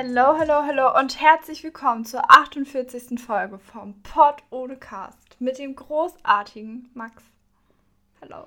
Hallo, hallo, hallo und herzlich willkommen zur 48. Folge vom Pod ohne Cast mit dem großartigen Max. Hallo.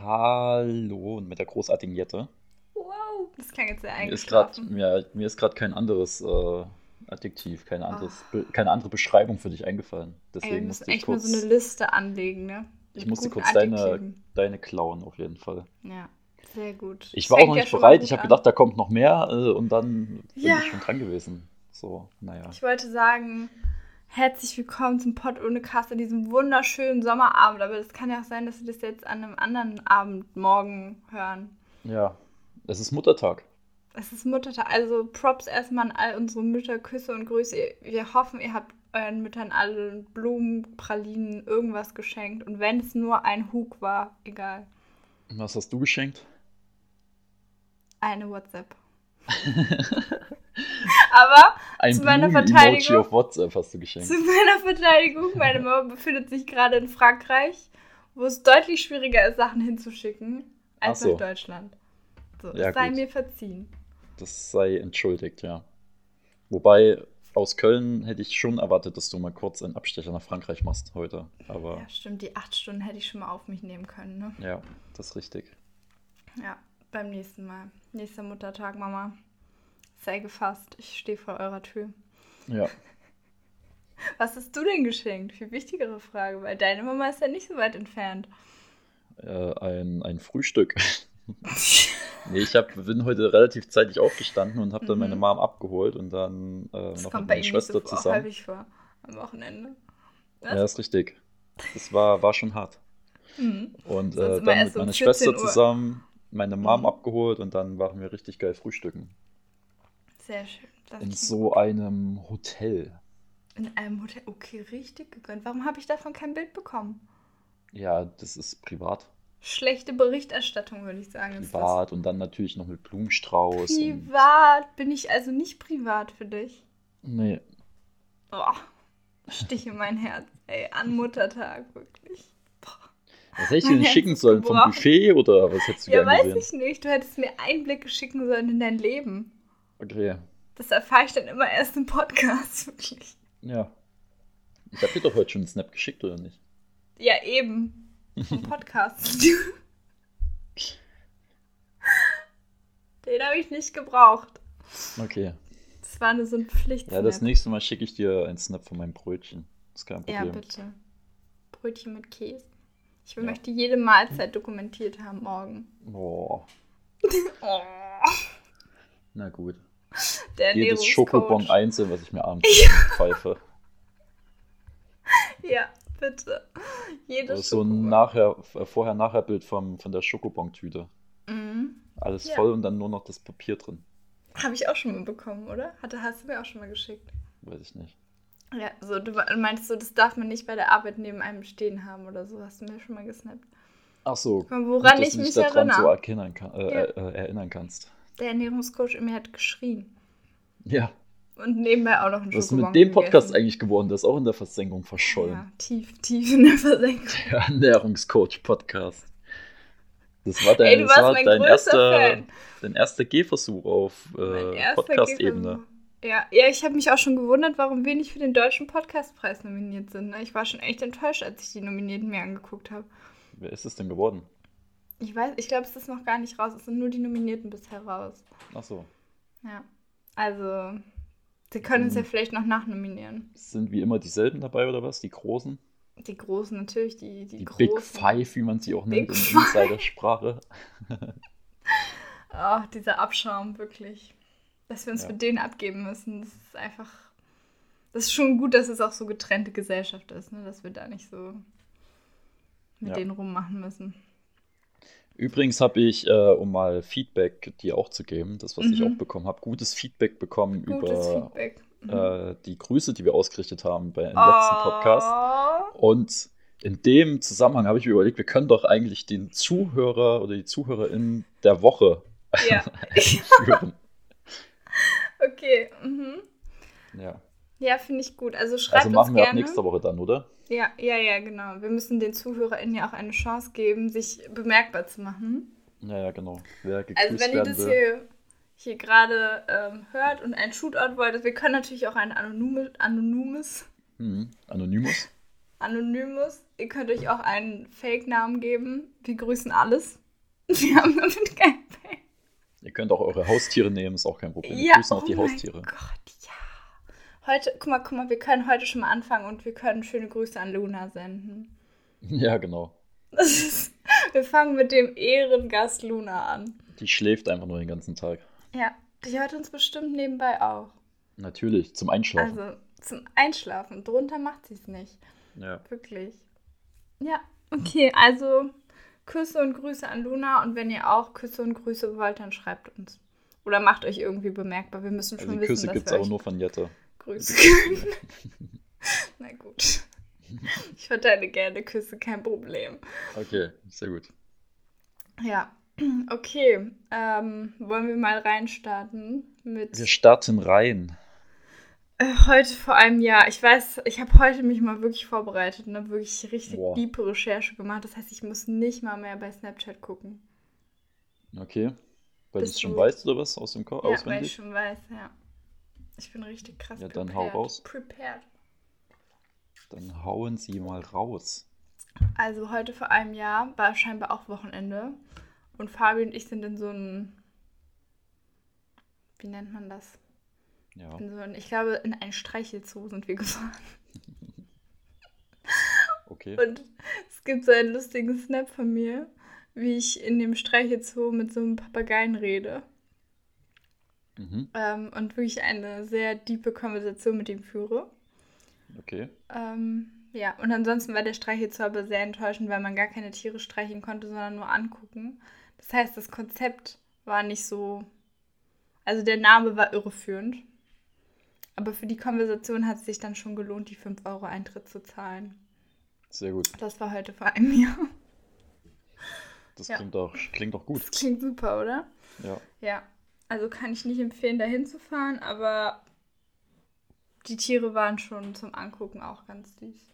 Hallo und mit der großartigen Jette. Wow, das klang jetzt sehr Mir ist grad, eingeschlafen. mir, mir ist gerade kein anderes äh, Adjektiv, keine, anderes, Be- keine andere Beschreibung für dich eingefallen. Ey, wir Deswegen musste ich echt mal kurz, so eine Liste anlegen, ne? ich Mit musste guten kurz deine, deine klauen, auf jeden Fall. Ja, sehr gut. Ich war auch noch nicht bereit, ich habe gedacht, da kommt noch mehr äh, und dann bin Ja. ich schon dran gewesen. So, naja. Ich wollte sagen, herzlich willkommen zum Pod ohne Cast an diesem wunderschönen Sommerabend. Aber das kann ja auch sein, dass wir das jetzt an einem anderen Abend morgen hören. Ja, es ist Muttertag. Es ist Muttertag. Also Props erstmal an all unsere Mütter, Küsse und Grüße. Wir hoffen, ihr habt euren Müttern alle Blumen, Pralinen, irgendwas geschenkt. Und wenn es nur ein Hug war, egal. Was hast du geschenkt? Eine WhatsApp. Aber Ein Zu meiner Verteidigung- auf WhatsApp hast du geschenkt. Zu meiner Verteidigung, meine Mama befindet sich gerade in Frankreich, wo es deutlich schwieriger ist, Sachen hinzuschicken, als so. nach Deutschland. So, Ja, sei gut. mir verziehen. Das sei entschuldigt, ja. Wobei, aus Köln hätte ich schon erwartet, dass du mal kurz einen Abstecher nach Frankreich machst heute. Aber Ja, stimmt, die acht Stunden hätte ich schon mal auf mich nehmen können, ne? ja, das ist richtig. Ja, beim nächsten Mal. Nächster Muttertag, Mama. Sei gefasst, ich stehe vor eurer Tür. Ja, Was hast du denn geschenkt? Viel wichtigere Frage, weil deine Mama ist ja nicht so weit entfernt. äh, ein, ein Frühstück. Nee, ich hab, bin heute relativ zeitig aufgestanden und habe dann Mhm. meine Mom abgeholt und dann äh, Das noch kommt mit bei meiner so Schwester auch zusammen. häufig vor. Am Wochenende. Was? Ja, ist richtig. Das war, war schon hart. Mhm. Und äh, dann mit meiner 14 Schwester Uhr. zusammen meine Mom Mhm. abgeholt und dann waren wir richtig geil frühstücken. Sehr schön. Das In so einem Hotel. In einem Hotel. Okay, richtig gegönnt. Warum habe ich davon kein Bild bekommen? Ja, das ist privat. Schlechte Berichterstattung, würde ich sagen. ist Privat und dann natürlich noch mit. Blumenstrauß. Privat. Bin ich also nicht privat für dich? nee, Oh, Stich in mein Herz. Ey, an Muttertag, wirklich. Was hätte ich denn schicken sollen? Vom. Buffet oder was hättest du Ja, gerne weiß gesehen? ich nicht. Du hättest mir Einblicke schicken sollen in dein Leben. Okay, Das erfahre ich dann immer erst im Podcast, wirklich. ja. Ich habe dir doch heute schon einen Snap geschickt, oder nicht? Ja, eben. Vom Podcast. Den habe ich nicht gebraucht. Okay. Das war nur so ein Pflicht. Ja, das nächste Mal schicke ich dir einen Snap von meinem Brötchen. ist kein Ja, Problem. bitte. Brötchen mit Käse. Ich Ja. möchte jede Mahlzeit dokumentiert haben morgen. Boah, Oh, na gut. der Jedes. Schokobon einzeln, was ich mir abends pfeife. Ja, bitte. Jedes Das so ein nachher, äh, Vorher-Nachher-Bild vom, von der Schokobon-Tüte. Mhm. Alles Ja. voll und dann nur noch das Papier drin. Habe ich auch schon mal bekommen, oder? Hatte, hast du mir auch schon mal geschickt. Weiß ich nicht. Ja, so, du meinst so, das darf man nicht bei der Arbeit neben einem stehen haben oder so, hast du mir schon mal gesnappt. Ach so. Woran ich mich daran erinnere. so erkennen kann, äh, Ja. äh, erinnern kannst. Der Ernährungscoach in mir hat geschrien. Ja. Und nebenbei auch noch ein Was ist mit dem Podcast gegessen. eigentlich geworden? Der ist auch in der Versenkung verschollen. Ja, tief, tief in der Versenkung. Der Ernährungscoach-Podcast. Das war dein, Ey, das war dein erster, Fan. dein erster Gehversuch auf äh, Podcast-Ebene. Ja, ja, ich habe mich auch schon gewundert, warum wir nicht für den Deutschen Podcastpreis nominiert sind. ne? Ich war schon echt enttäuscht, als ich die Nominierten mir angeguckt habe. Wer ist es denn geworden? Ich weiß, ich glaube, es ist noch gar nicht raus. Es sind nur die Nominierten bisher raus. Ach so. Ja. Also, sie können uns Mhm. ja vielleicht noch nachnominieren. Sind wie immer dieselben dabei oder was? Die Großen? Die Großen natürlich, die, die, Die Großen. Big Five, wie man sie auch nennt Big in Five. Insidersprache. Oh, dieser Abschaum, wirklich. Dass wir uns Ja. für den abgeben müssen, das ist einfach. Das ist schon gut, dass es auch so getrennte Gesellschaft ist, ne? dass wir da nicht so mit Ja. denen rummachen müssen. Übrigens habe ich, äh, um mal Feedback dir auch zu geben, das, was ich Mhm. auch bekommen habe, gutes Feedback bekommen Gutes über Feedback. Mhm. äh, die Grüße, die wir ausgerichtet haben bei, im letzten Podcast. Oh. Und in dem Zusammenhang habe ich mir überlegt, wir können doch eigentlich den Zuhörer oder die Zuhörerin der Woche Ja. führen. Okay. Mhm. Ja. Ja, finde ich gut. Also schreibt Also machen uns wir ab gerne. nächster Woche dann, oder? Ja, ja, ja, genau. Wir müssen den ZuhörerInnen ja auch eine Chance geben, sich bemerkbar zu machen. Ja, ja, genau. Wer Also wenn ihr das hier, hier gerade ähm, hört und ein Shootout wollt, wir können natürlich auch ein anonymes, anonymes, Mhm. Anonymous. anonymes, ihr könnt euch auch einen Fake-Namen geben. Wir grüßen alles. Wir haben damit kein Fake. Ihr könnt auch eure Haustiere nehmen, ist auch kein Problem. Ja, grüßen auch oh die Haustiere. Gott, ja. Heute, guck mal, guck mal, wir können heute schon mal anfangen und wir können schöne Grüße an Luna senden. Ja, genau. Ist, wir fangen mit dem Ehrengast Luna an. Die schläft einfach nur den ganzen Tag. Ja, die hört uns bestimmt nebenbei auch. Natürlich, zum Einschlafen. Also zum Einschlafen. Drunter macht sie es nicht. ja. Wirklich. Ja, okay, also Küsse und Grüße an Luna und wenn ihr auch Küsse und Grüße wollt, dann schreibt uns. Oder macht euch irgendwie bemerkbar. Wir müssen Also schon die wissen, Küsse gibt es euch nur von Jette. können. Na gut. Ich verteile gerne Küsse, kein Problem. Okay, sehr gut. Ja, okay. Ähm, wollen wir mal reinstarten mit Wir starten rein. Heute vor einem Jahr. Ich weiß, ich habe heute mich mal wirklich vorbereitet und habe wirklich richtig Boah. tiefe Recherche gemacht. Das heißt, ich muss nicht mal mehr bei Snapchat gucken. Okay. Weil du es schon weißt oder was aus dem Kopf Ja, weil ich auswendig? schon weiß, ja. Ich bin richtig krass Ja, dann hau raus. Prepared. Dann hauen sie mal raus. Also heute vor einem Jahr war scheinbar auch Wochenende. Und Fabi und ich sind in so ein. Wie nennt man das? Ja. In so ein, ich glaube, in ein Streichelzoo sind wir gefahren. Okay. Und es gibt so einen lustigen Snap von mir, wie ich in dem Streichelzoo mit so einem Papageien rede. Mhm. Ähm, und wirklich eine sehr tiefe Konversation mit ihm führe. Okay. Ähm, ja, und ansonsten war der Streichelzoo aber sehr enttäuschend, weil man gar keine Tiere streicheln konnte, sondern nur angucken. Das heißt, das Konzept war nicht so. Also der Name war irreführend. Aber für die Konversation hat es sich dann schon gelohnt, die 5 Euro Eintritt zu zahlen. Sehr gut. Das war heute vor einem Jahr. Das Ja. klingt doch, klingt doch gut. Das klingt super, oder? Ja. Ja. Also kann ich nicht empfehlen, dahin zu fahren, aber die Tiere waren schon zum Angucken auch ganz süß.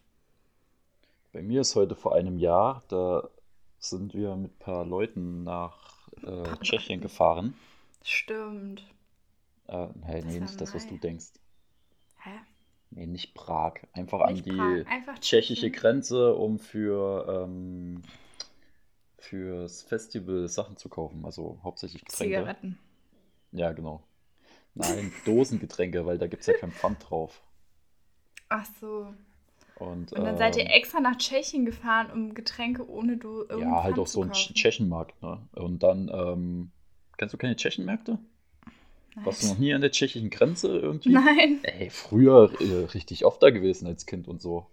Bei mir ist heute vor einem Jahr, da sind wir mit ein paar Leuten nach äh, Tschechien gefahren. Stimmt. Äh, hey, Das nee, nicht das, was du denkst. Nee, nicht Prag. Einfach an Nicht die Prag, einfach tschechische Tschechien. Grenze, um für ähm, fürs Festival Sachen zu kaufen. Also hauptsächlich Getränke. Zigaretten. Ja, genau. Nein, Dosengetränke, weil da gibt es ja kein Pfand drauf. Ach so. Und, Und dann seid ihr ähm, extra nach Tschechien gefahren, um Getränke ohne du Ja, halt auch so ein Tsch- Tschechenmarkt, ne? Und dann, ähm, kennst du keine Tschechenmärkte? Warst du noch nie an der tschechischen Grenze irgendwie? Nein. Ey, früher äh, richtig oft da gewesen als Kind und so.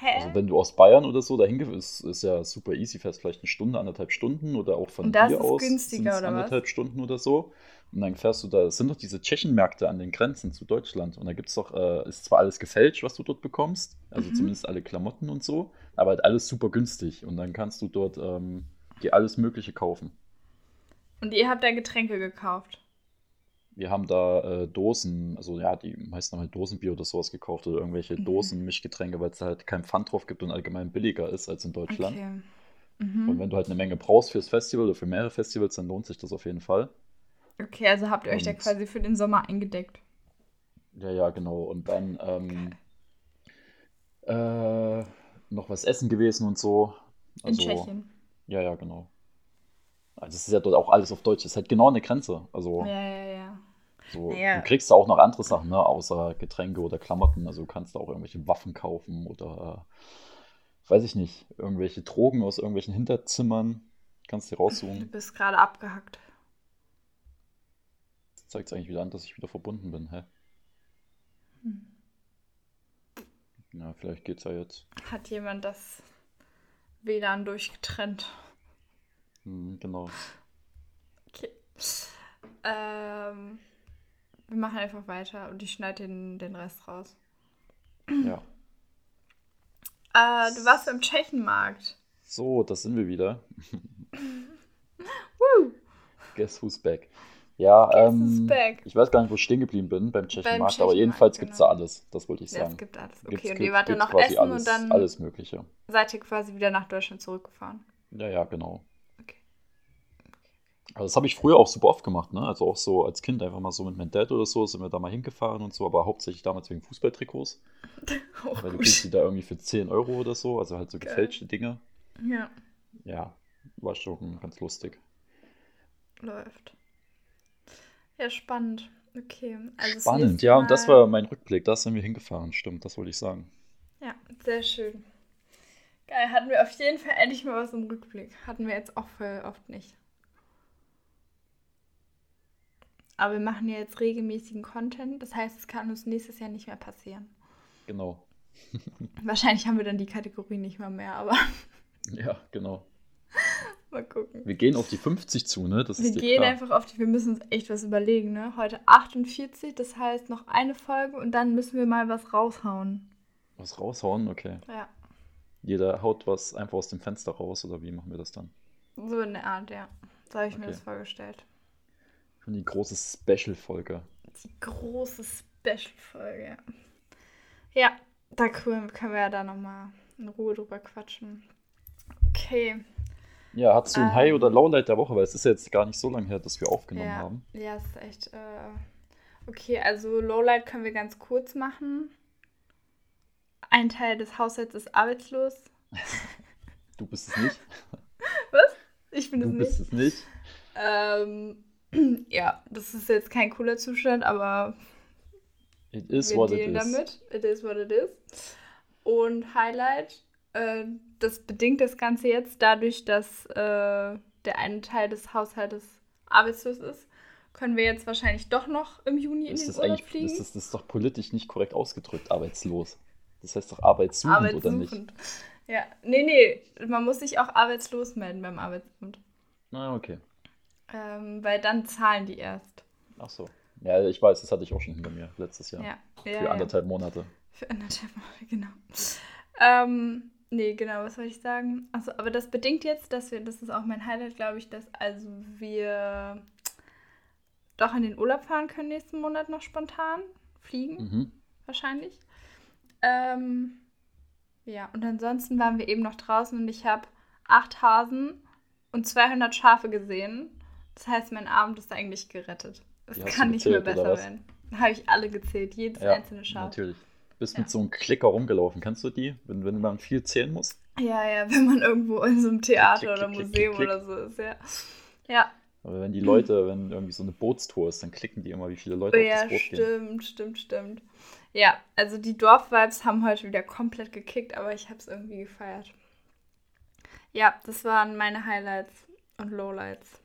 Hä? Also wenn du aus Bayern oder so dahin gehst, ist, ja super easy, fährst vielleicht eine Stunde, anderthalb Stunden oder auch von hier ist aus günstiger, oder was? anderthalb Stunden oder so. Und dann fährst du da, es sind doch diese Tschechenmärkte an den Grenzen zu Deutschland. Und da gibt es doch, äh, ist zwar alles gefälscht, was du dort bekommst, also Mhm. zumindest alle Klamotten und so, aber halt alles super günstig. Und dann kannst du dort ähm, dir alles Mögliche kaufen. Und ihr habt da Getränke gekauft. Wir haben da äh, Dosen, also ja, die meisten haben halt Dosenbier oder sowas gekauft oder irgendwelche Mhm. Dosenmischgetränke, weil es halt kein Pfand drauf gibt und allgemein billiger ist als in Deutschland. Okay. Und Mhm. wenn du halt eine Menge brauchst fürs Festival oder für mehrere Festivals, dann lohnt sich das auf jeden Fall. Okay, also habt ihr euch da Und- quasi für den Sommer eingedeckt. Ja, ja, genau. Und dann ähm, äh, noch was essen gewesen und so. In Also, Tschechien. Ja, ja, genau. Also es ist ja dort auch alles auf Deutsch. Das ist halt genau an der Grenze. Also Ja, ja, ja. so, Naja. du kriegst da auch noch andere Sachen, ne, außer Getränke oder Klamotten. Also du kannst da auch irgendwelche Waffen kaufen oder äh, weiß ich nicht, irgendwelche Drogen aus irgendwelchen Hinterzimmern. Kannst dir Du raussuchen. bist gerade abgehackt. Das zeigt eigentlich wieder an, dass ich wieder verbunden bin. Hä? Hm. Na, vielleicht geht's ja jetzt. Hat jemand das WLAN durchgetrennt? Hm, genau. Okay. Ähm, wir machen einfach weiter und ich schneide den, den Rest raus. Ja. Äh, du warst beim Tschechenmarkt. So, da sind wir wieder. Woo! Guess who's back? Ja, Guess ähm, who's back? ich weiß gar nicht, wo ich stehen geblieben bin beim Tschechenmarkt, aber Tschechenmarkt, jedenfalls gibt's da genau. alles. Das wollte ich Ja, es sagen. gibt alles. Okay, Gibt's- und ihr wart dann noch essen alles, und dann alles Mögliche. seid ihr quasi wieder nach Deutschland zurückgefahren. Ja, ja, genau. Also das habe ich früher auch super oft gemacht, ne? Also auch so als Kind einfach mal so mit meinem Dad oder so sind wir da mal hingefahren und so, aber hauptsächlich damals wegen Fußballtrikots. Oh, Weil du kriegst die da irgendwie für 10 Euro oder so, also halt so Geil. gefälschte Dinge. Ja, Ja, war schon ganz lustig. läuft. Ja, spannend. Okay. Also Spannend, ja, und das war mein Rückblick, da sind wir hingefahren, stimmt, das wollte ich sagen. Ja, sehr schön. Geil, hatten wir auf jeden Fall endlich mal was im Rückblick. Hatten wir jetzt auch voll oft nicht. Aber wir machen ja jetzt regelmäßigen Content, das heißt, es kann uns nächstes Jahr nicht mehr passieren. Genau. Wahrscheinlich haben wir dann die Kategorie nicht mal mehr, aber Ja, genau. mal gucken. Wir gehen auf die 50 zu, ne? Das Wir gehen klar. einfach auf die, wir müssen uns echt was überlegen, ne? Heute 48, das heißt noch eine Folge und dann müssen wir mal was raushauen. Was raushauen, okay. Ja, Jeder haut was einfach aus dem Fenster raus, oder wie machen wir das dann? so in der Art, ja. So habe ich mir Okay. das vorgestellt. Schon die große Special-Folge. Die große Special-Folge, ja. Da können wir ja da nochmal in Ruhe drüber quatschen. Okay. Ja, hast du ein Ähm. High- oder Lowlight der Woche? Weil es ist ja jetzt gar nicht so lange her, dass wir aufgenommen Ja, haben. ja, es ist echt. Äh... Okay, also Lowlight können wir ganz kurz machen. Ein Teil des Haushalts ist arbeitslos. Du bist es nicht. Ich bin Du es bist nicht. es nicht. Ähm, ja, das ist jetzt kein cooler Zustand, aber It is wir what it dealen is. damit. It is what it is. Und Highlight, äh, das bedingt das Ganze jetzt dadurch, dass äh, der eine Teil des Haushaltes arbeitslos ist, können wir jetzt wahrscheinlich doch noch im Juni in Ist den das Urlaub fliegen. ist das, das ist doch politisch nicht korrekt ausgedrückt, arbeitslos. Das heißt doch arbeitssuchend oder nicht? Arbeitssuchend. Ja, nee, nee, man muss sich auch arbeitslos melden beim Arbeitsamt. Na, okay. Ähm, weil dann zahlen die erst. Ach so. Ja, ich weiß, das hatte ich auch schon hinter mir letztes Jahr. Ja, Für ja, ja. anderthalb Monate. Für anderthalb Monate, genau. Ähm, nee, genau, was soll ich sagen? Also, aber das bedingt jetzt, dass wir, das ist auch mein Highlight, glaube ich, dass also wir doch in den Urlaub fahren können nächsten Monat noch spontan. Fliegen, Mhm. wahrscheinlich. Ähm, ja, und ansonsten waren wir eben noch draußen und ich habe acht Hasen und 200 Schafe gesehen. Das heißt, mein Abend ist eigentlich gerettet. Es hast kann nicht mehr besser werden. Habe ich alle gezählt, jedes Ja, einzelne Schaf. natürlich. Du bist Ja. mit so einem Klicker rumgelaufen. Kennst du die? Wenn, wenn man viel zählen muss? Ja, ja, wenn man irgendwo in so einem Theater Klick, oder klick, Museum oder so ist, ja. Ja, Aber wenn die Leute, wenn irgendwie so eine Bootstour ist, dann klicken die immer, wie viele Leute auf ja das Boot gehen. stimmt, stimmt, stimmt. Ja, also die Dorfvibes haben heute wieder komplett gekickt, aber ich habe es irgendwie gefeiert. Ja, das waren meine Highlights und Lowlights.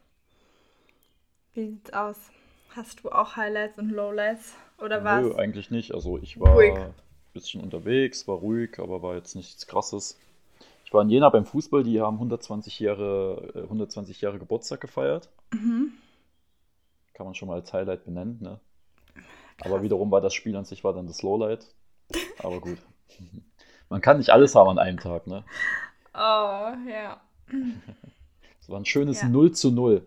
Wie sieht's aus? Hast du auch Highlights und Lowlights? Oder was? Nö, eigentlich nicht. Also ich war Ruhig. ein bisschen unterwegs, war ruhig, aber war jetzt nichts krasses. Ich war in Jena beim Fußball, die haben 120 Jahre, äh, 120 Jahre Geburtstag gefeiert. Mhm. Kann man schon mal als Highlight benennen, ne? Aber Krass. wiederum war das Spiel an sich war dann das Lowlight. Aber gut. Man kann nicht alles haben an einem Tag, ne? Oh, ja. Es war ein schönes Ja. 0 zu 0.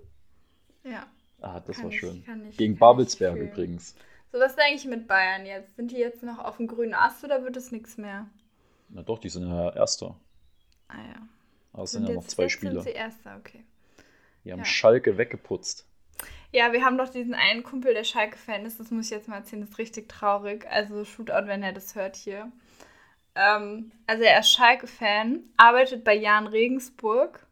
Ja. Ah, das Kann war ich- schön. ich- Gegen Babelsberg ich übrigens. So, was ist eigentlich mit Bayern jetzt? Sind die jetzt noch auf dem grünen Ast oder wird es nichts mehr? Na doch, die sind ja Erster. Ah ja. Aber es sind ja noch zwei jetzt Spieler. Sind sie Erster, okay. Die haben Ja. Schalke weggeputzt. Ja, wir haben doch diesen einen Kumpel, der Schalke-Fan ist. Das muss ich jetzt mal erzählen. Das ist richtig traurig. Also Shootout, wenn er das hört hier. Ähm, also er ist Schalke-Fan, arbeitet bei Jan Regensburg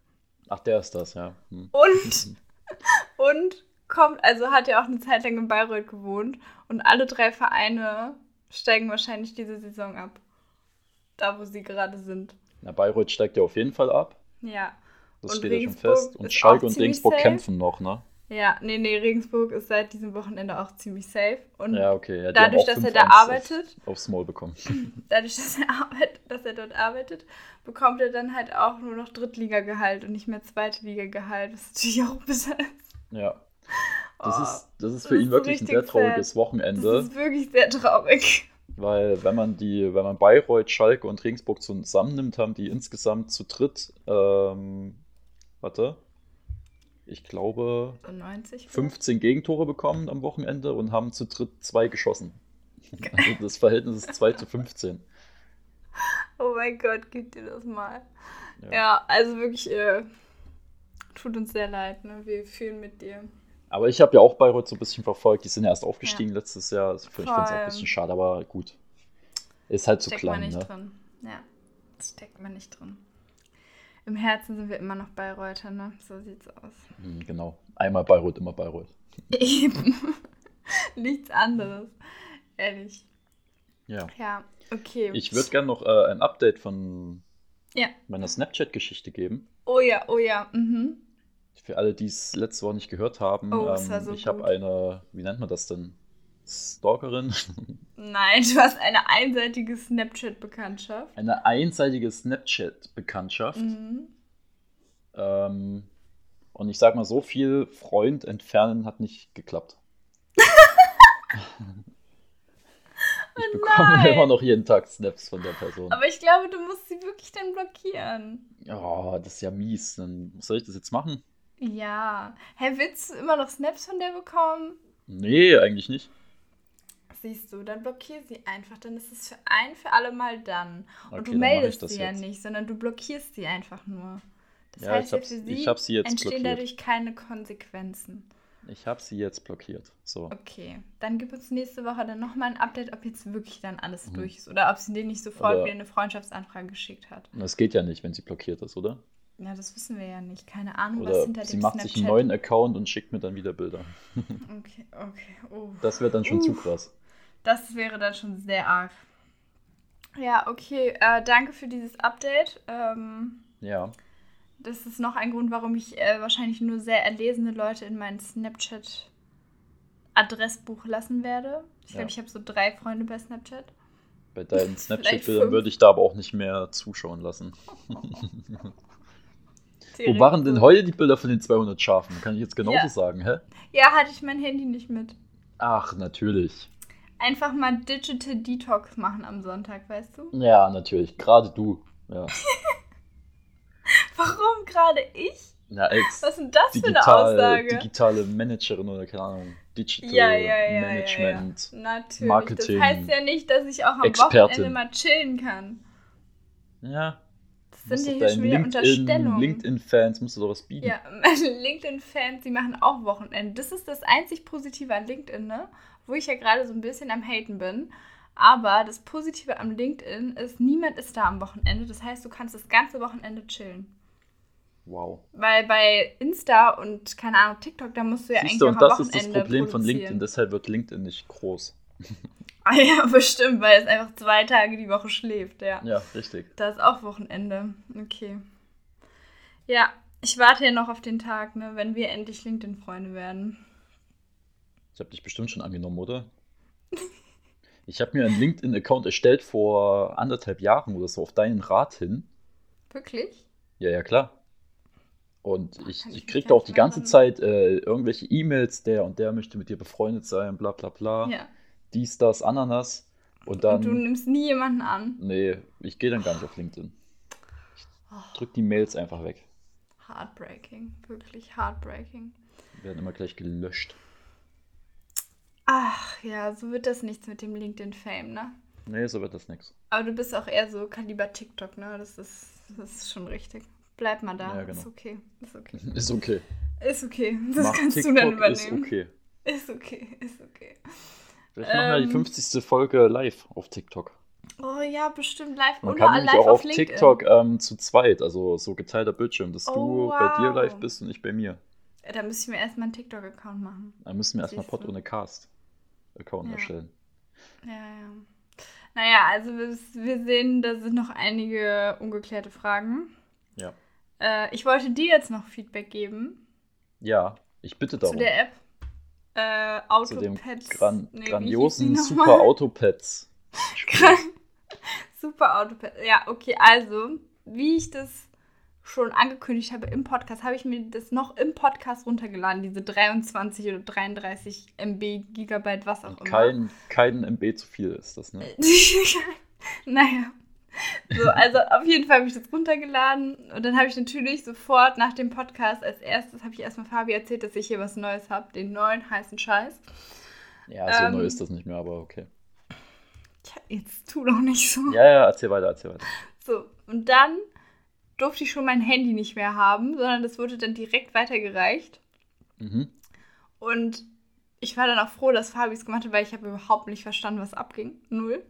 Ach, der ist das, ja. Hm. und, und kommt, also hat ja auch eine Zeit lang in Bayreuth gewohnt. Und alle drei Vereine steigen wahrscheinlich diese Saison ab. Da, wo sie gerade sind. Na, Bayreuth steigt ja auf jeden Fall ab. Ja. Das Und steht ja schon Regensburg fest. Und ist Schalke und Regensburg safe. kämpfen noch, ne? Ja, nee, nee, Regensburg ist seit diesem Wochenende auch ziemlich safe. Und Ja, okay. Ja, dadurch, dass er 5-1 da arbeitet, Auf, aufs Maul bekommen. dadurch, dass er, arbeit, dass er dort arbeitet, bekommt er dann halt auch nur noch Drittligagehalt und nicht mehr zweite Liga-Gehalt, was natürlich auch besser ist. Ja. Das, Oh, ist, das ist das für ihn ist wirklich ein sehr trauriges sad. Wochenende. Das ist wirklich sehr traurig. Weil wenn man die, wenn man Bayreuth, Schalke und Regensburg zusammennimmt, haben die insgesamt zu dritt, ähm, warte, ich glaube, So 90? 15 Gegentore bekommen am Wochenende und haben zu dritt zwei geschossen. Also das Verhältnis ist 2 zu 15. Oh mein Gott, gib dir das mal. Ja. Ja, also wirklich äh, Tut uns sehr leid, ne? Wir fühlen mit dir. Aber ich habe ja auch Bayreuth so ein bisschen verfolgt. Die sind ja erst aufgestiegen ja. letztes Jahr. Ich finde es auch ein bisschen schade, aber gut. Ist halt zu so klein. Man nicht ne? drin. Ja, das steckt man nicht drin. Im Herzen sind wir immer noch Bayreuther, ne? So sieht's aus. Mhm, genau. Einmal Bayreuth, immer Bayreuth. Eben. Nichts anderes. Ehrlich. Ja. Ja, okay. Ich würde gerne noch äh, ein Update von ja. meiner Snapchat-Geschichte geben. Oh ja, oh ja. Mhm. Für alle, die es letzte Woche nicht gehört haben, oh, ähm, so ich habe eine, wie nennt man das denn? Stalkerin? Nein, du hast eine einseitige Snapchat-Bekanntschaft. Eine einseitige Snapchat-Bekanntschaft. Mhm. Ähm, und ich sag mal, so viel Freund entfernen hat nicht geklappt. ich oh bekomme immer noch jeden Tag Snaps von der Person. Aber ich glaube, du musst sie wirklich dann blockieren. Ja, das ist ja mies. Dann soll ich das jetzt machen? Ja. Hä, willst du immer noch Snaps von der bekommen? Nee, eigentlich nicht. Siehst du, dann blockier sie einfach. Dann ist es für ein für alle Mal dann. Und Okay, du meldest sie ja nicht, sondern du blockierst sie einfach nur. Das Ja, heißt, ich für sie ich sie jetzt entstehen blockiert. dadurch keine Konsequenzen. Ich habe sie jetzt blockiert. So. Okay, dann gib uns nächste Woche dann nochmal ein Update, ob jetzt wirklich dann alles Mhm. durch ist oder ob sie dir nicht sofort Oder- wieder eine Freundschaftsanfrage geschickt hat. Das geht ja nicht, wenn sie blockiert ist, oder? Ja, das wissen wir ja nicht. Keine Ahnung, was Oder hinter sie dem macht sich einen Snapchat. neuen Account und schickt mir dann wieder Bilder. Okay, okay. Oh. Das wäre dann schon zu Uff. krass. Das wäre dann schon sehr arg. Ja, okay. Äh, danke für dieses Update. Ähm, Ja. das ist noch ein Grund, warum ich äh, wahrscheinlich nur sehr erlesene Leute in mein Snapchat-Adressbuch lassen werde. Ich glaube, Ja. ich habe so drei Freunde bei Snapchat. Bei deinen Snapchat-Bildern würde ich da aber auch nicht mehr zuschauen lassen. Wo waren denn heute die Bilder von den 200 Schafen? Kann ich jetzt genauso Ja. sagen, hä? Ja, hatte ich mein Handy nicht mit. Ach, natürlich. Einfach mal Digital Detox machen am Sonntag, weißt du? Ja, natürlich. Gerade du. Ja. Warum gerade ich? ja als Was ist denn das für eine digital, Aussage? digitale Managerin oder keine Ahnung. Digital ja, ja, Management. Natürlich. Marketing, das heißt ja nicht, dass ich auch am Expertin. Wochenende mal chillen kann. Ja. Das musst sind hier schon wieder LinkedIn, Unterstellungen. LinkedIn-Fans musst du doch was bieten. Ja, LinkedIn-Fans, die machen auch Wochenende. Das ist das einzig Positive an LinkedIn, ne? Wo ich ja gerade so ein bisschen am Haten bin. Aber das Positive am LinkedIn ist, niemand ist da am Wochenende. Das heißt, du kannst das ganze Wochenende chillen. Wow. Weil bei Insta und, keine Ahnung, TikTok, da musst du ja Siehst eigentlich du, und das ist Wochenende das Problem von. LinkedIn. Deshalb wird LinkedIn nicht groß. Ah ja, bestimmt, weil es einfach zwei Tage die Woche schläft, ja. Ja, richtig. Da ist auch Wochenende. Okay. Ja, ich warte ja noch auf den Tag, ne, wenn wir endlich LinkedIn-Freunde werden. Ich habe dich bestimmt schon angenommen, oder? Ich habe mir einen LinkedIn-Account erstellt vor anderthalb Jahren oder so auf deinen Rat hin. Wirklich? Ja, ja, klar. Und ich, ich ich krieg gar auch die ganze. Zeit äh, irgendwelche E-Mails, der und der möchte mit dir befreundet sein, bla bla bla. Ja. Dies, das, Ananas. Und dann, Und du nimmst nie jemanden an. nee, ich gehe dann gar nicht auf LinkedIn. Oh, Drück die Mails einfach weg. heartbreaking. Wirklich heartbreaking. Werden immer gleich gelöscht. Ach ja, so wird das nichts mit dem LinkedIn-Fame, ne? Nee, so wird das nix. Aber du bist auch eher so Kaliber TikTok, ne? Das ist, das ist schon richtig. Bleib mal da. Ja, genau. Ist okay. Ist okay. Ist okay. Ist okay. Das Mach kannst TikTok, du dann übernehmen. ist okay. Ist okay. Ist okay. Vielleicht machen wir die Ähm. 50. Folge live auf TikTok. Oh ja, bestimmt live. Man kann live nämlich auch auf LinkedIn. TikTok ähm, zu zweit, also so geteilter Bildschirm, dass Oh, du bei dir wow. live bist und ich bei mir. Ja, Da müsste ich mir erstmal einen TikTok-Account machen. Dann müssen wir erstmal. Pod ohne Cast Account Ja. erstellen. Ja, ja. Naja, also wir, wir sehen, da sind noch einige ungeklärte Fragen. Ja. Äh, ich wollte dir jetzt noch Feedback geben Ja, ich bitte darum. zu der App. Äh, Zu dem Autopads. gran Nee, grandiosen Super? Autopads. Super Autopad. Ja, okay, also, wie ich das schon angekündigt habe im Podcast, habe ich mir das noch im Podcast runtergeladen, diese 23 oder 33 MB, Gigabyte, was auch immer. Kein, kein MB zu viel ist das, ne? naja. So, also auf jeden Fall habe ich das runtergeladen und dann habe ich natürlich sofort nach dem Podcast als erstes habe ich erstmal Fabi erzählt, dass ich hier was Neues habe, den neuen heißen Scheiß. Ja, so Ähm. neu ist das nicht mehr, aber okay. Tja, jetzt tu doch nicht so. Ja, ja, erzähl weiter, erzähl weiter. So, und dann durfte ich schon mein Handy nicht mehr haben, sondern das wurde dann direkt weitergereicht. Mhm. Und ich war dann auch froh, dass Fabi es gemacht hat, weil ich habe überhaupt nicht verstanden, was abging. Null.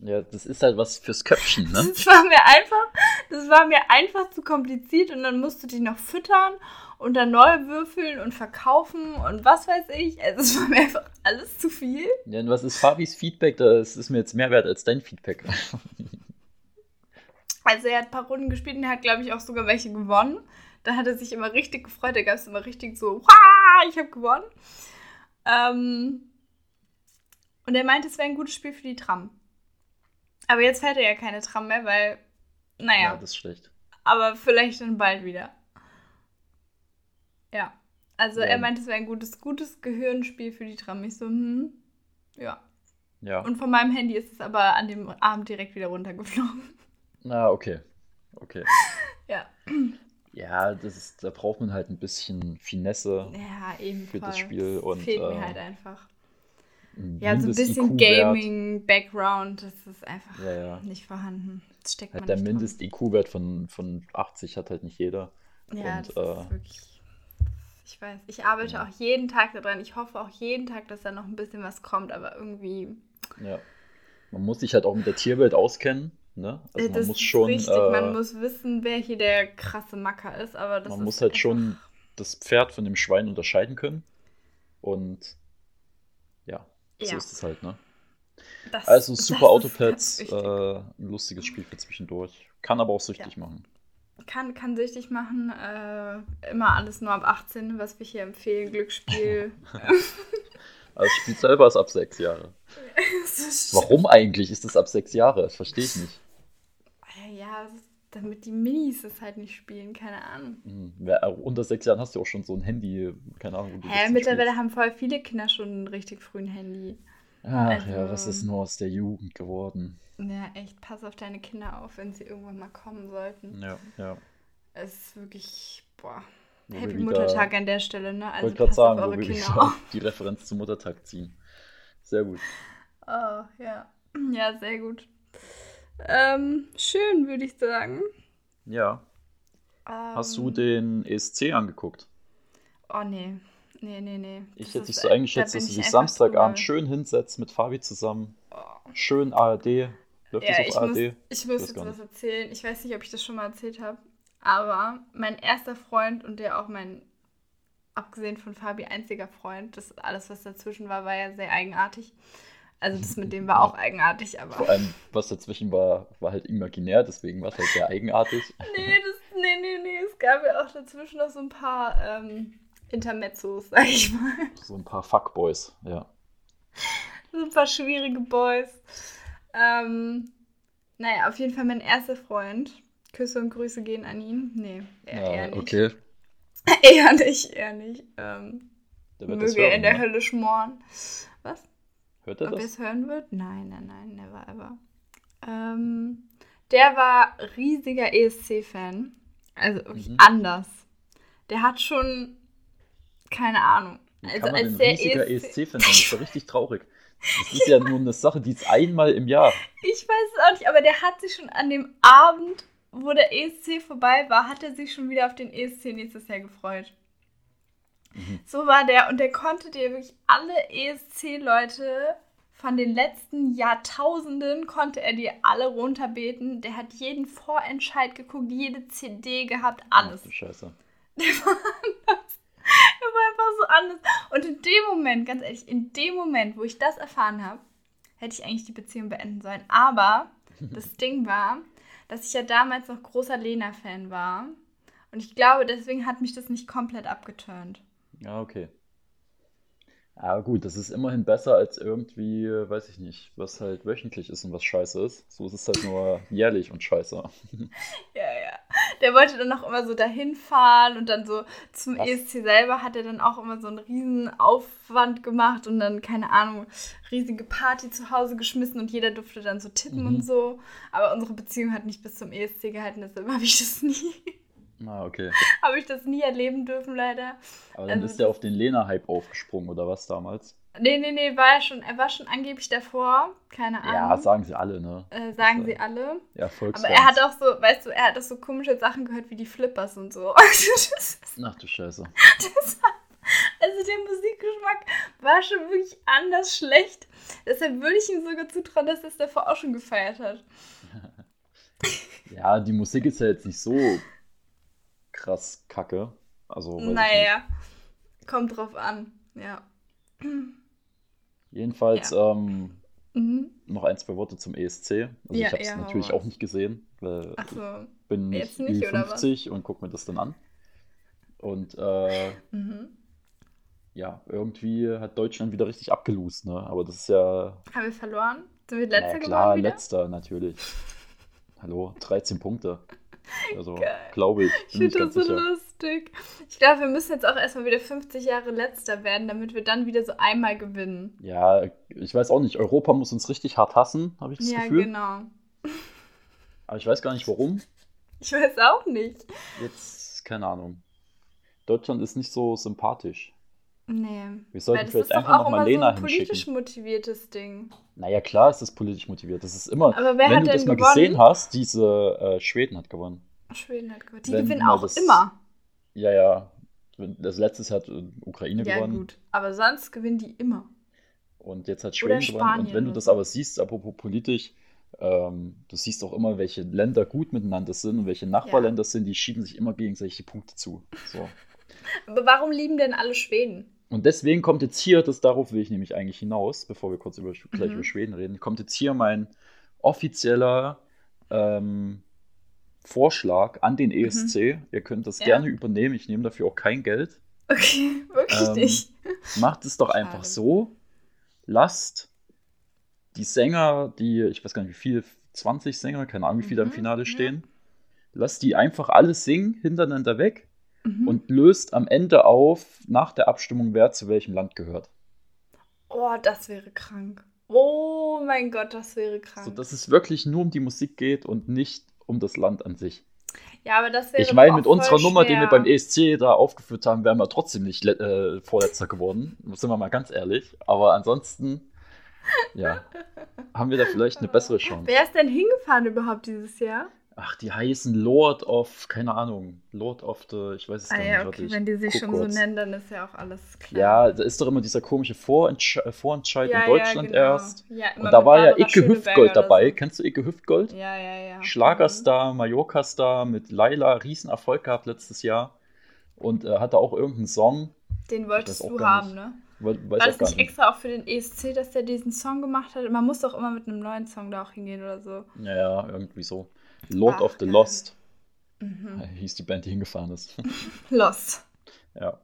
Ja, das ist halt was fürs Köpfchen, ne? Das war mir einfach, das war mir einfach zu kompliziert und dann musst du die noch füttern und dann neu würfeln und verkaufen und was weiß ich. Also es war mir einfach alles zu viel. Ja, und was ist Fabis Feedback? Das ist mir jetzt mehr wert als dein Feedback. Also er hat ein paar Runden gespielt und er hat, glaube ich, auch sogar welche gewonnen. Da hat er sich immer richtig gefreut. Da gab es immer richtig so, ich habe gewonnen. Ähm, und er meinte, es wäre ein gutes Spiel für die Tram. Aber jetzt fährt er ja keine Tram mehr, weil, naja. Ja, das ist schlecht. aber vielleicht dann bald wieder. Ja. Also Ja. er meinte, es wäre ein gutes, gutes Gehirnspiel für die Tram. Ich so, hm, ja. Ja. Und von meinem Handy ist es aber an dem Abend direkt wieder runtergeflogen. Na, okay. Okay. Ja. Ja, das ist, da braucht man halt ein bisschen Finesse. Ja. Für das Spiel und, Fehlt äh, mir halt einfach. Ja, so ein bisschen. Gaming-Background, das ist einfach Ja, ja. nicht vorhanden. Das steckt man Halt der nicht dran. Mindest-IQ-Wert von, von 80 hat halt nicht jeder. Ja, und, das äh, ist wirklich. Ich weiß, ich arbeite Ja. auch jeden Tag daran. Ich hoffe auch jeden Tag, dass da noch ein bisschen was kommt, aber irgendwie. Ja. Man muss sich halt auch mit der Tierwelt auskennen. Ne? Also äh, man das muss ist schon, richtig. äh, man muss wissen, wer hier der krasse Macker ist, aber das man ist muss halt schon das Pferd von dem Schwein unterscheiden können. Und ja, so Ja. ist es halt, ne? Das, Also super Autopads, äh, ein lustiges Spiel für zwischendurch. Kann aber auch süchtig machen. Kann, kann süchtig machen. Äh, immer alles nur ab 18, was wir hier empfehlen. Glücksspiel. Also das Spiel selber ist ab sechs Jahre. Das ist- Warum eigentlich ist es ab sechs Jahre? Das verstehe ich nicht. Ja, damit die Minis es halt nicht spielen, keine Ahnung. Hm, wer- äh, Unter sechs Jahren hast du auch schon so ein Handy, keine Ahnung, wo du Hä, mittlerweile haben voll viele Kinder schon ein richtig frühen Handy. Ach also- ja, was ist nur aus der Jugend geworden? Ja, echt, pass auf deine Kinder auf, wenn sie irgendwann mal kommen sollten. Ja, ja. Es ist wirklich, boah, Wo Happy wieder- Muttertag an der Stelle, ne? Ich Also wollte gerade passt auf sagen, wo eure wir Kinder auf. die Referenz zum Muttertag ziehen. Sehr gut. Oh, ja. Ja, sehr gut. Ähm, schön, würde ich sagen. Ja. Hast du Ähm, den ESC angeguckt? Oh, nee. Nee, nee, nee. Ich Das hätte dich so da eingeschätzt, bin dass du ich dich Samstagabend drüber. schön hinsetzt mit Fabi zusammen. Oh. Schön ARD. Läuft Ja, das ich auf muss, ARD? ich weiß muss jetzt was erzählen. Ich weiß nicht, ob ich das schon mal erzählt habe. Aber mein erster Freund und der auch mein, abgesehen von Fabi, einziger Freund, das alles, was dazwischen war, war ja sehr eigenartig. Also das mit dem war auch eigenartig, Vor aber. allem, was dazwischen war, war halt imaginär, deswegen war es halt sehr eigenartig. Nee, das, nee, nee, nee. Es gab ja auch dazwischen noch so ein paar ähm, Intermezzos, sag ich mal. So ein paar Fuckboys, ja. So ein paar schwierige Boys. Ähm, naja, auf jeden Fall mein erster Freund. Küsse und Grüße gehen an ihn. Nee, eher, ja eher nicht. okay. Eher nicht, eher nicht. Ähm, möge er in der ne? Hölle schmoren. Was? Hört er Ob er das? es hören wird? Nein, nein, nein, never ever. Ähm, der war riesiger ESC-Fan. Also Mhm. anders. Der hat schon, keine Ahnung. Wie Also kann man als der riesiger ESC ESC-Fan sein? Das ist ja richtig traurig. Das ist ja nur eine Sache, die ist einmal im Jahr. Ich weiß es auch nicht, aber der hat sich schon an dem Abend, wo der ESC vorbei war, hat er sich schon wieder auf den ESC nächstes Jahr gefreut. Mhm. So war der und der konnte dir wirklich alle ESC-Leute von den letzten Jahrtausenden konnte er dir alle runterbeten. Der hat jeden Vorentscheid geguckt, jede CD gehabt, alles. Ach Scheiße. Der war anders. Der war einfach so anders. Und in dem Moment, ganz ehrlich, in dem Moment, wo ich das erfahren habe, hätte ich eigentlich die Beziehung beenden sollen. Aber das Ding war, dass ich ja damals noch großer Lena-Fan war. Und ich glaube, deswegen hat mich das nicht komplett abgeturnt. Ja, okay. Aber gut, das ist immerhin besser als irgendwie, äh, weiß ich nicht, was halt wöchentlich ist und was scheiße ist. So ist es halt nur jährlich und scheiße. Ja, ja. Der wollte dann auch immer so dahin fahren und dann so zum Was? ESC selber hat er dann auch immer so einen riesen Aufwand gemacht und dann, keine Ahnung, riesige Party zu Hause geschmissen und jeder durfte dann so tippen Mhm. und so. Aber unsere Beziehung hat nicht bis zum ESC gehalten, deshalb habe ich das nie, Ah, okay. habe ich das nie erleben dürfen, leider. Aber dann Also ist er auf den Lena-Hype aufgesprungen, oder was damals? Nee, nee, nee, war er schon, er war schon angeblich davor. Keine Ahnung. Ja, sagen sie alle, ne? äh, sagen Das, sie alle. Ja, Aber Volksfans. er hat auch so, weißt du, er hat auch so komische Sachen gehört wie die Flippers und so. Das Ach du Scheiße. also der Musikgeschmack war schon wirklich anders schlecht. Deshalb würde ich ihm sogar zutrauen, dass er es davor auch schon gefeiert hat. Ja, die Musik ist ja jetzt nicht so krass kacke. Also, naja, kommt drauf an. Ja. Jedenfalls ähm, Mhm. noch ein, zwei Worte zum ESC. Also Ja, ich habe es ja, natürlich auch nicht gesehen, weil so. ich bin nicht, nicht, oder was? 50 und gucke mir das dann an. Und äh, Mhm. ja, irgendwie hat Deutschland wieder richtig abgelost, ne? Aber das ist ja, Haben wir verloren? Sind wir letzter naja, klar, geworden wieder? letzter natürlich. Hallo, 13 Punkte. Also, glaube ich, Ich finde das so sicher. lustig. Ich glaube, wir müssen jetzt auch erstmal wieder 50 Jahre letzter werden, damit wir dann wieder so einmal gewinnen. Ja, ich weiß auch nicht, Europa muss uns richtig hart hassen, habe ich das ja, Gefühl. genau. Aber ich weiß gar nicht warum. Ich weiß auch nicht. Jetzt, keine Ahnung. Deutschland ist nicht so sympathisch. Nee. Wir sollten das vielleicht ist einfach auch noch mal immer so Lena ein politisch hinschicken. motiviertes Ding. Naja, klar ist das politisch motiviert. Das ist immer, Aber wer wenn hat du das denn mal gewonnen? gesehen hast, diese äh, Schweden hat gewonnen. Schweden hat gewonnen. Die Wenn gewinnen auch das- immer. Ja, ja. Das letzte hat äh, Ukraine Ja, gewonnen gut. Aber sonst gewinnen die immer. und jetzt hat Schweden gewonnen. Und wenn du das so. aber siehst, apropos politisch, ähm, du siehst auch immer, welche Länder gut miteinander sind und welche Nachbarländer sind, die schieben sich immer gegenseitig die Punkte zu. So. Aber warum lieben denn alle Schweden? Und deswegen kommt jetzt hier, das darauf will ich nämlich eigentlich hinaus, bevor wir kurz über, gleich Mhm. über Schweden reden, kommt jetzt hier mein offizieller ähm, Vorschlag an den ESC. Ihr könnt das Mhm. Ja. gerne übernehmen, ich nehme dafür auch kein Geld. Okay, wirklich Ähm, nicht. Macht es doch einfach Schade. so, lasst die Sänger, die, ich weiß gar nicht wie viele, 20 Sänger, keine Ahnung, wie viele da im Mhm, Finale ja. stehen, lasst die einfach alle singen, hintereinander weg Mhm. und löst am Ende auf, nach der Abstimmung, wer zu welchem Land gehört. oh, das wäre krank. Oh mein Gott, das wäre krank. So, dass es wirklich nur um die Musik geht und nicht um das Land an sich. ja, aber das wäre Ich meine, mit unserer Nummer, die wir schwer. beim ESC da aufgeführt haben, wären wir trotzdem nicht äh, Vorletzter geworden. Sind wir mal ganz ehrlich. Aber ansonsten, ja, haben wir da vielleicht eine bessere Chance. Wer ist denn hingefahren überhaupt dieses Jahr? Ach, die heißen Lord of, keine Ahnung, Lord of the, ich weiß es Ah gar ja, nicht. okay, wenn die sich guck schon so kurz. nennen, dann ist ja auch alles klar. Ja, da ist doch immer dieser komische Vorentsch äh, Vorentscheid Ja, in ja, Deutschland genau. erst. Ja, Und da war ja Icke Hüftgold dabei. so. Kennst du Icke Hüftgold? Ja, ja, ja. Schlagerstar, Mallorca-Star mit Laila, Riesenerfolg gehabt letztes Jahr. Und äh, hatte auch irgendeinen Song, Den wolltest du haben, nicht. ne? we- weiß War das nicht. extra auch für den ESC, dass der diesen Song gemacht hat? Man muss doch immer mit einem neuen Song da auch hingehen oder so. Ja, ja, irgendwie so. Lord Ach, of the. Lost Mhm. hieß die Band, die hingefahren ist. Lost. ja.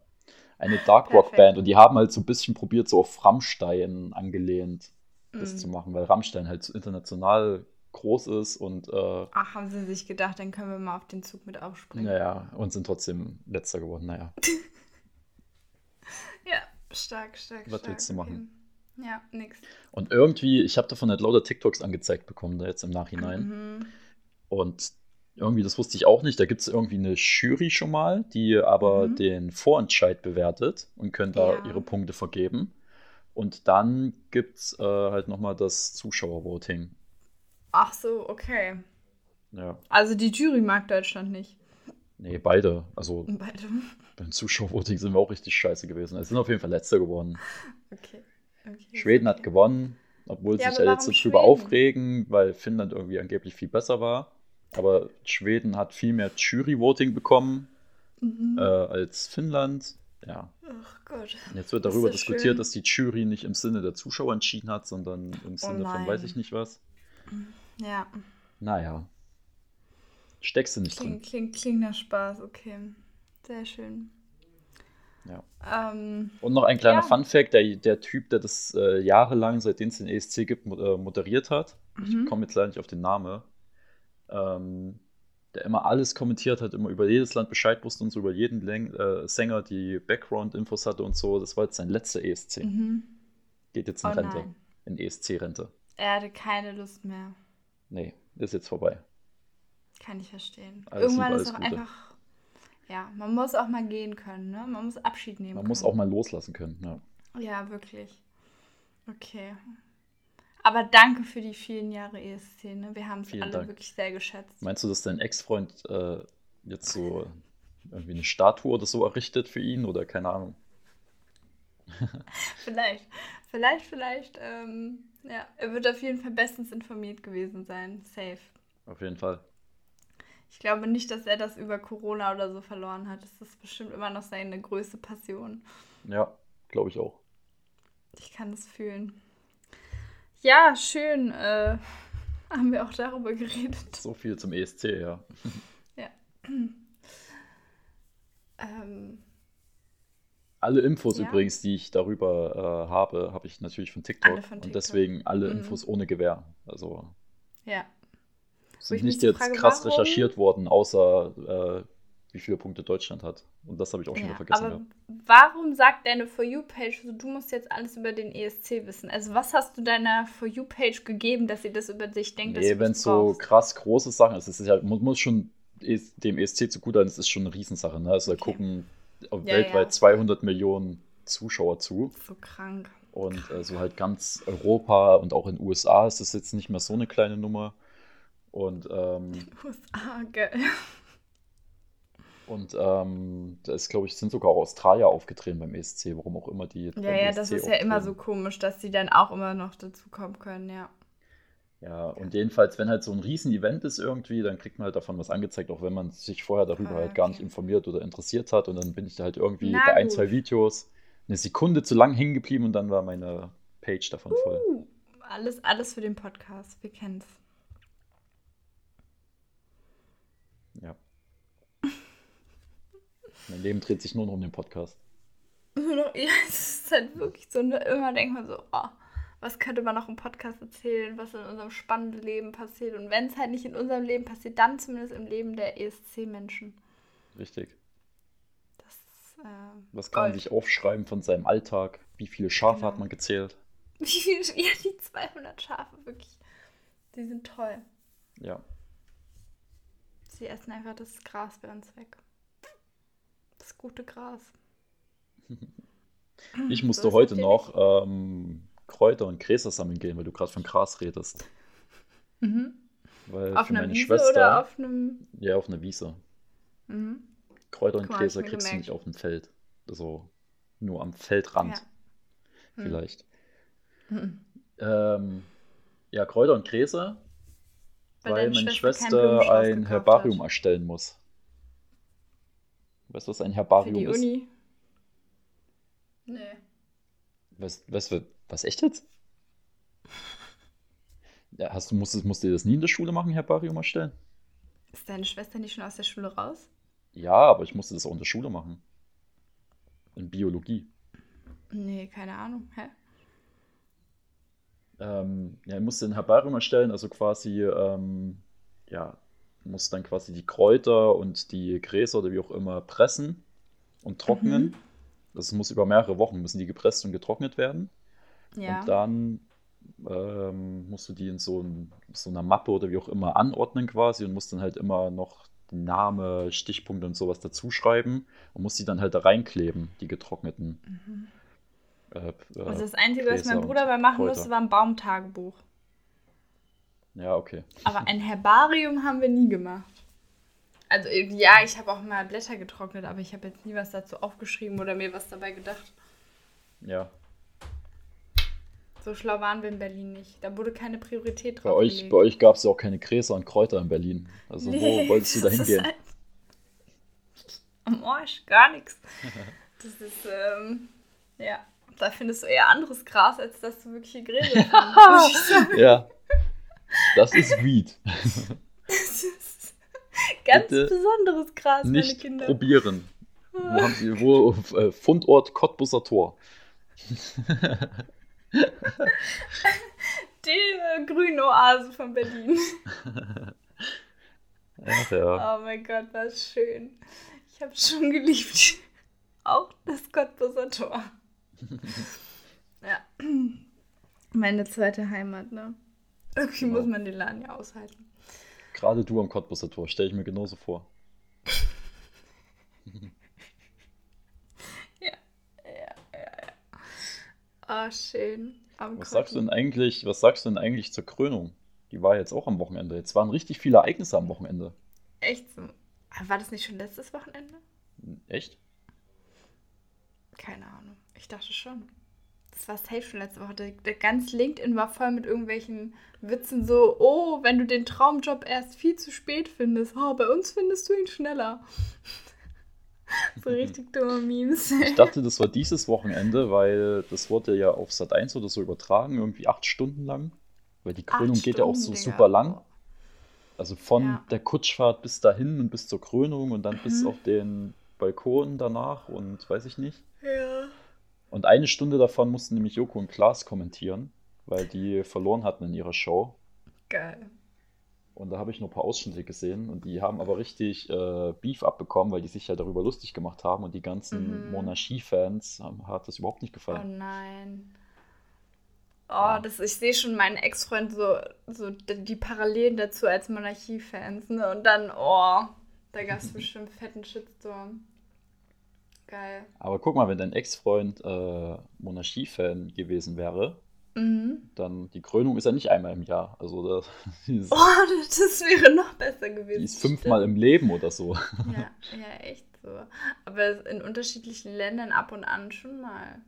Eine Dark Rock Perfekt. Band und die haben halt so ein bisschen probiert, so auf Rammstein angelehnt, das Mhm. zu machen, weil Rammstein halt so international groß ist und äh, Ach, haben sie sich gedacht, dann können wir mal auf den Zug mit aufspringen. naja, und sind trotzdem letzter geworden. Naja, Ja, stark, stark, Was stark. willst du machen? Okay. Ja, nix. und irgendwie, ich habe davon halt lauter TikToks angezeigt bekommen, da jetzt im Nachhinein. Mhm. Und irgendwie, das wusste ich auch nicht, da gibt es irgendwie eine Jury schon mal, die aber Mhm. den Vorentscheid bewertet und können da Ja. ihre Punkte vergeben. Und dann gibt es äh, halt nochmal das Zuschauervoting. Ach so, okay. Ja, Also die Jury mag Deutschland nicht. nee, beide. Also Beide. beim Zuschauervoting sind wir auch richtig scheiße gewesen. Es sind auf jeden Fall Letzter geworden. Okay. okay Schweden okay. hat gewonnen, obwohl Ja, sich alle jetzt Schweden? aufregen, weil Finnland irgendwie angeblich viel besser war. Aber Schweden hat viel mehr Jury-Voting bekommen Mhm. äh, als Finnland. Ja, Ach Gott. und jetzt wird darüber diskutiert, schön. dass die Jury nicht im Sinne der Zuschauer entschieden hat, sondern im Sinne von Oh nein. weiß ich nicht was. Ja, Naja, steckst du nicht drin. klingt, klingt nach Spaß, okay. Sehr schön. Ja. Ähm, Und noch ein kleiner Ja. Fun-Fact: der, der Typ, der das äh, jahrelang, seitdem es den ESC gibt, äh, moderiert hat, Mhm. ich komme jetzt leider nicht auf den Namen, ähm, der immer alles kommentiert hat, immer über jedes Land Bescheid wusste und so über jeden Läng äh, Sänger die Background-Infos hatte und so. Das war jetzt sein letzter ESC. mhm. Geht jetzt in Oh Rente. nein. In ESC-Rente. Er hatte keine Lust mehr. Nee, ist jetzt vorbei. Kann ich verstehen. Alles Irgendwann Liebe, ist auch Gute. einfach. Ja, man muss auch mal gehen können, ne? Man muss Abschied nehmen Man können. muss auch mal loslassen können. Ja. Ja, wirklich. Okay. Aber danke für die vielen Jahre ESC. Ne? Wir haben es alle Dank. wirklich sehr geschätzt. Meinst du, dass dein Ex-Freund äh, jetzt so irgendwie eine Statue oder so errichtet für ihn oder keine Ahnung? Vielleicht, vielleicht, vielleicht. Ähm, ja, er wird auf jeden Fall bestens informiert gewesen sein. Safe. Auf jeden Fall. Ich glaube nicht, dass er das über Corona oder so verloren hat. Das ist bestimmt immer noch seine größte Passion. Ja, glaube ich auch. Ich kann es fühlen. Ja, schön. Äh, haben wir auch darüber geredet. So viel zum ESC, ja. Ähm, Alle Infos Ja. übrigens, die ich darüber äh, habe, habe ich natürlich von TikTok. Von Und TikTok. deswegen alle Mhm. Infos ohne Gewähr. Also ja. sind nicht jetzt frage, krass warum- recherchiert worden, außer äh, wie viele Punkte Deutschland hat. Und das habe ich auch schon wieder ja. vergessen. Aber gehabt. warum sagt deine For You-Page so, du musst jetzt alles über den ESC wissen? Also, was hast du deiner For You-Page gegeben, dass sie das über dich denkt, Nee, wenn es so krass große Sachen ist, es ist ja, muss, muss schon es- dem ESC zugute sein, es ist schon eine Riesensache. Ne? Also da Okay. gucken auf Ja, weltweit ja. 200 Millionen Zuschauer zu. So krank. Und so halt ganz Europa und auch in den USA ist das jetzt nicht mehr so eine kleine Nummer. Und, ähm, USA, geil. Und ähm, da ist, glaube ich, sind sogar auch Australier aufgetreten beim ESC, warum auch immer die. Ja, ja, das ESC ist ja immer so auftreten. komisch, dass sie dann auch immer noch dazukommen können, ja. Ja, und jedenfalls, wenn halt so ein Riesen-Event ist irgendwie, dann kriegt man halt davon was angezeigt, auch wenn man sich vorher darüber Ah, halt gar nicht okay. informiert oder interessiert hat. Und dann bin ich da halt irgendwie Na bei ein, gut. zwei Videos eine Sekunde zu lang hängen geblieben und dann war meine Page davon voll. Uh, alles, alles für den Podcast, wir kennen's. Ja. Mein Leben dreht sich nur noch um den Podcast. Ja, es ist halt wirklich so, ne? immer denkt man so, oh, was könnte man noch im Podcast erzählen, was in unserem spannenden Leben passiert. Und wenn es halt nicht in unserem Leben passiert, dann zumindest im Leben der ESC-Menschen. Richtig. Das ist, äh, Was kann man Gold. sich aufschreiben von seinem Alltag? Wie viele Schafe Genau. hat man gezählt? Wie ja, die 200 Schafe, wirklich. Die sind toll. Ja. Sie essen einfach das Gras bei uns weg. Gute Gras. Ich musste heute noch ähm, Kräuter und Gräser sammeln gehen, weil du gerade von Gras redest. Mhm. Weil Auf für einer meine Wiese Schwester, oder auf einem. ja, auf einer Wiese. Mhm. Kräuter und Gräser kriegst du gemerkt. nicht auf dem Feld. Also nur am Feldrand Ja. Hm. vielleicht. Mhm. Ähm, ja, Kräuter und Gräser, Weil weil meine Schwester Schwester ein Herbarium hat. erstellen muss. Weißt du, was ein Für Herbarium die ist? Uni. Nee. Was, was, was, echt jetzt? Ja, hast du, musstest, musst du das nie in der Schule machen, Herbarium erstellen? Ist deine Schwester nicht schon aus der Schule raus? Ja, aber ich musste das auch in der Schule machen. In Biologie. Nee, keine Ahnung. Hä? Ähm, ja, ich musste ein Herbarium erstellen, also quasi, ähm, ja, muss dann quasi die Kräuter und die Gräser oder wie auch immer pressen und trocknen. Mhm. Das muss über mehrere Wochen, müssen die gepresst und getrocknet werden. Ja. Und dann ähm, musst du die in so, ein, so einer Mappe oder wie auch immer anordnen quasi und musst dann halt immer noch Name, Stichpunkte und sowas dazu schreiben und musst die dann halt da reinkleben, die getrockneten. Mhm. Äh, äh, Also das Einzige, was Gräser mein und Bruder bei machen Kräuter. musste, war ein Baumtagebuch. Ja, okay. Aber ein Herbarium haben wir nie gemacht. Also ja, ich habe auch mal Blätter getrocknet, aber ich habe jetzt nie was dazu aufgeschrieben oder mir was dabei gedacht. Ja. So schlau waren wir in Berlin nicht. Da wurde keine Priorität Bei drauf euch, gelegt. bei euch gab es ja auch keine Gräser und Kräuter in Berlin. Also Nee, wo wolltest du da hingehen? halt- Am Arsch, gar nichts. Das ist, ähm, ja, da findest du eher anderes Gras, als dass du wirkliche Gräser findest. Ja. Das ist Weed. Das ist ganz Bitte besonderes Gras, meine Nicht Kinder. probieren. Wo haben sie, wo, äh, Fundort Cottbusser Tor. Die äh, grüne Oase von Berlin. Ach ja. Oh mein Gott, was schön. Ich habe schon geliebt. Auch das Cottbusser Tor. ja. Meine zweite Heimat, ne? Irgendwie Genau. muss man den Laden ja aushalten. Gerade du am Cottbusser Tor, stelle ich mir genauso vor. Ja, ja, ja. Oh, schön. Am Was sagst du denn eigentlich, was sagst du denn eigentlich zur Krönung? Die war jetzt auch am Wochenende. Jetzt waren richtig viele Ereignisse am Wochenende. Echt War das nicht schon letztes Wochenende? Echt? Keine Ahnung. Ich dachte schon. Das war safe schon letzte Woche. Der, der ganz LinkedIn war voll mit irgendwelchen Witzen so, oh, wenn du den Traumjob erst viel zu spät findest, oh, bei uns findest du ihn schneller. so richtig dumme Memes. Ich dachte, das war dieses Wochenende, weil das wurde ja auf Sat 1 oder so übertragen, irgendwie acht Stunden lang. Weil die Krönung Acht geht ja auch Stunden, so Digga. super lang. Also von Ja. der Kutschfahrt bis dahin und bis zur Krönung und dann bis Mhm. auf den Balkon danach und weiß ich nicht. Ja. Und eine Stunde davon mussten nämlich Joko und Klaas kommentieren, weil die verloren hatten in ihrer Show. Geil. Und da habe ich nur ein paar Ausschnitte gesehen und die haben aber richtig äh, Beef abbekommen, weil die sich ja darüber lustig gemacht haben und die ganzen Mhm. Monarchie-Fans hat das überhaupt nicht Oh gefallen. nein. Oh, Ja. das, ich sehe schon meinen Ex-Freund so, so die Parallelen dazu als Monarchie-Fans. Ne? Und dann, oh, da gab es bestimmt fetten Shitstorm. Geil. Aber guck mal, wenn dein Ex-Freund äh, Monarchie-Fan gewesen wäre, Mhm. dann die Krönung ist ja nicht einmal im Jahr. Also das, ist, Oh, das wäre noch besser gewesen. die ist fünfmal im Leben oder so. Stimmt. Ja, ja, echt so. Aber in unterschiedlichen Ländern ab und an schon mal.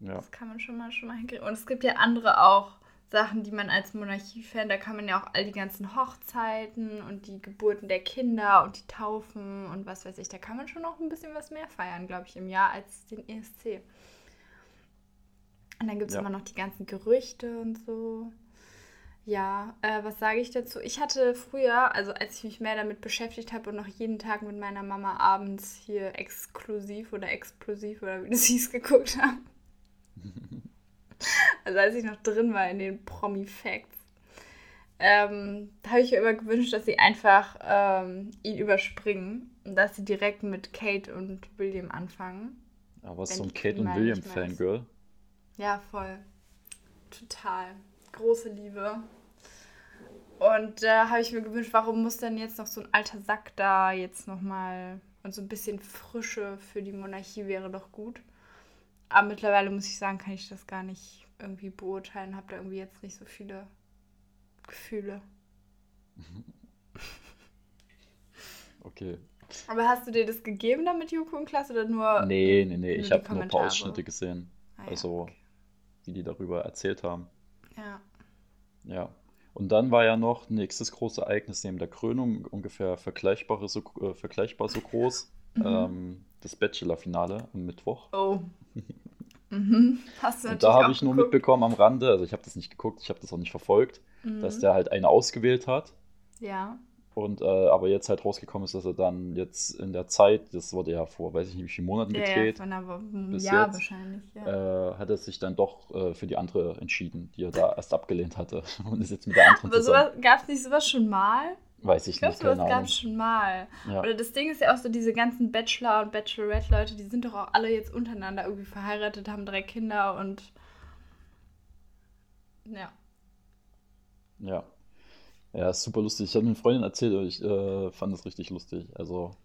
Ja. Das kann man schon mal schon mal hinkriegen. Und es gibt ja andere auch Sachen, die man als Monarchie-Fan, da kann man ja auch all die ganzen Hochzeiten und die Geburten der Kinder und die Taufen und was weiß ich, da kann man schon noch ein bisschen was mehr feiern, glaube ich, im Jahr als den ESC. Und dann gibt es Ja. immer noch die ganzen Gerüchte und so. Ja, äh, was sage ich dazu? Ich hatte früher, also als ich mich mehr damit beschäftigt habe und noch jeden Tag mit meiner Mama abends hier exklusiv oder explosiv oder wie das hieß geguckt habe. also als ich noch drin war in den Promi-Facts. Ähm, da habe ich mir immer gewünscht, dass sie einfach ähm, ihn überspringen und dass sie direkt mit Kate und William anfangen. Aber so ein Kate und William. Fangirl. Ja, voll. Total. Große Liebe. Und da habe ich mir gewünscht, warum muss denn jetzt noch so ein alter Sack da jetzt nochmal und so ein bisschen Frische für die Monarchie wäre doch gut. Aber mittlerweile muss ich sagen, kann ich das gar nicht irgendwie beurteilen. Habe da irgendwie jetzt nicht so viele Gefühle. Okay. Aber hast du dir das gegeben damit Joko und Klaas oder nur? Nee, nee, nee. Ich habe nur ein paar? Ausschnitte gesehen. Ah ja, Also, okay. wie die darüber erzählt haben. Ja. Ja. Und dann war ja noch nächstes große Ereignis neben der Krönung, ungefähr vergleichbare so, äh, vergleichbar so groß, Mhm. ähm, das Bachelor-Finale am Mittwoch. Oh. mhm. Hast du Und da habe ich nur geguckt. mitbekommen am Rande, also ich habe das nicht geguckt, ich habe das auch nicht verfolgt, dass Mhm. der halt eine ausgewählt hat. Ja. Und äh, aber jetzt halt rausgekommen ist, dass er dann jetzt in der Zeit, das wurde ja vor, weiß ich nicht wie vielen Monaten Ja, ja, gedreht, von einer Woche, einem Jahr jetzt. wahrscheinlich, ja. äh, hat er sich dann doch äh, für die andere entschieden, die er da erst abgelehnt hatte und ist jetzt mit der anderen Aber gab es nicht sowas schon mal? Weiß ich Ich glaube, nicht, sowas keine gab Ahnung. es schon mal. Ja. Oder das Ding ist ja auch so, diese ganzen Bachelor- und Bachelorette-Leute, die sind doch auch alle jetzt untereinander irgendwie verheiratet, haben drei Kinder und ja. Ja. Ja, ist super lustig. Ich habe eine Freundin erzählt und ich äh, fand das richtig lustig. Also,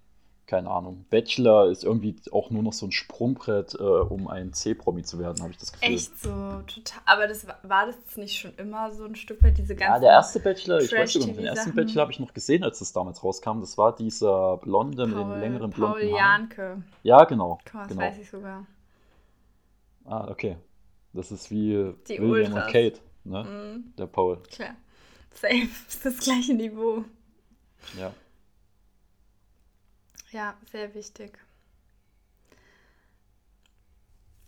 keine Ahnung. Bachelor ist irgendwie auch nur noch so ein Sprungbrett, äh, um ein C-Promi zu werden, habe ich das Gefühl. Echt so, total. Aber das war, war das nicht schon immer so ein Stück weit diese ganzen Ja, der erste Bachelor, ich weiß sogar noch, den ersten. Bachelor habe ich noch gesehen, als das damals rauskam. Das war dieser Blonde mit den Paul, längeren Paul blonden Haaren. Janke. Ja, genau. Mal, das genau. weiß ich sogar. Ah, okay. Das ist wie Die William Ultras. und Kate, ne? Mhm, Der Paul. klar. Safe. Das gleiche Niveau. Ja. Ja, sehr wichtig.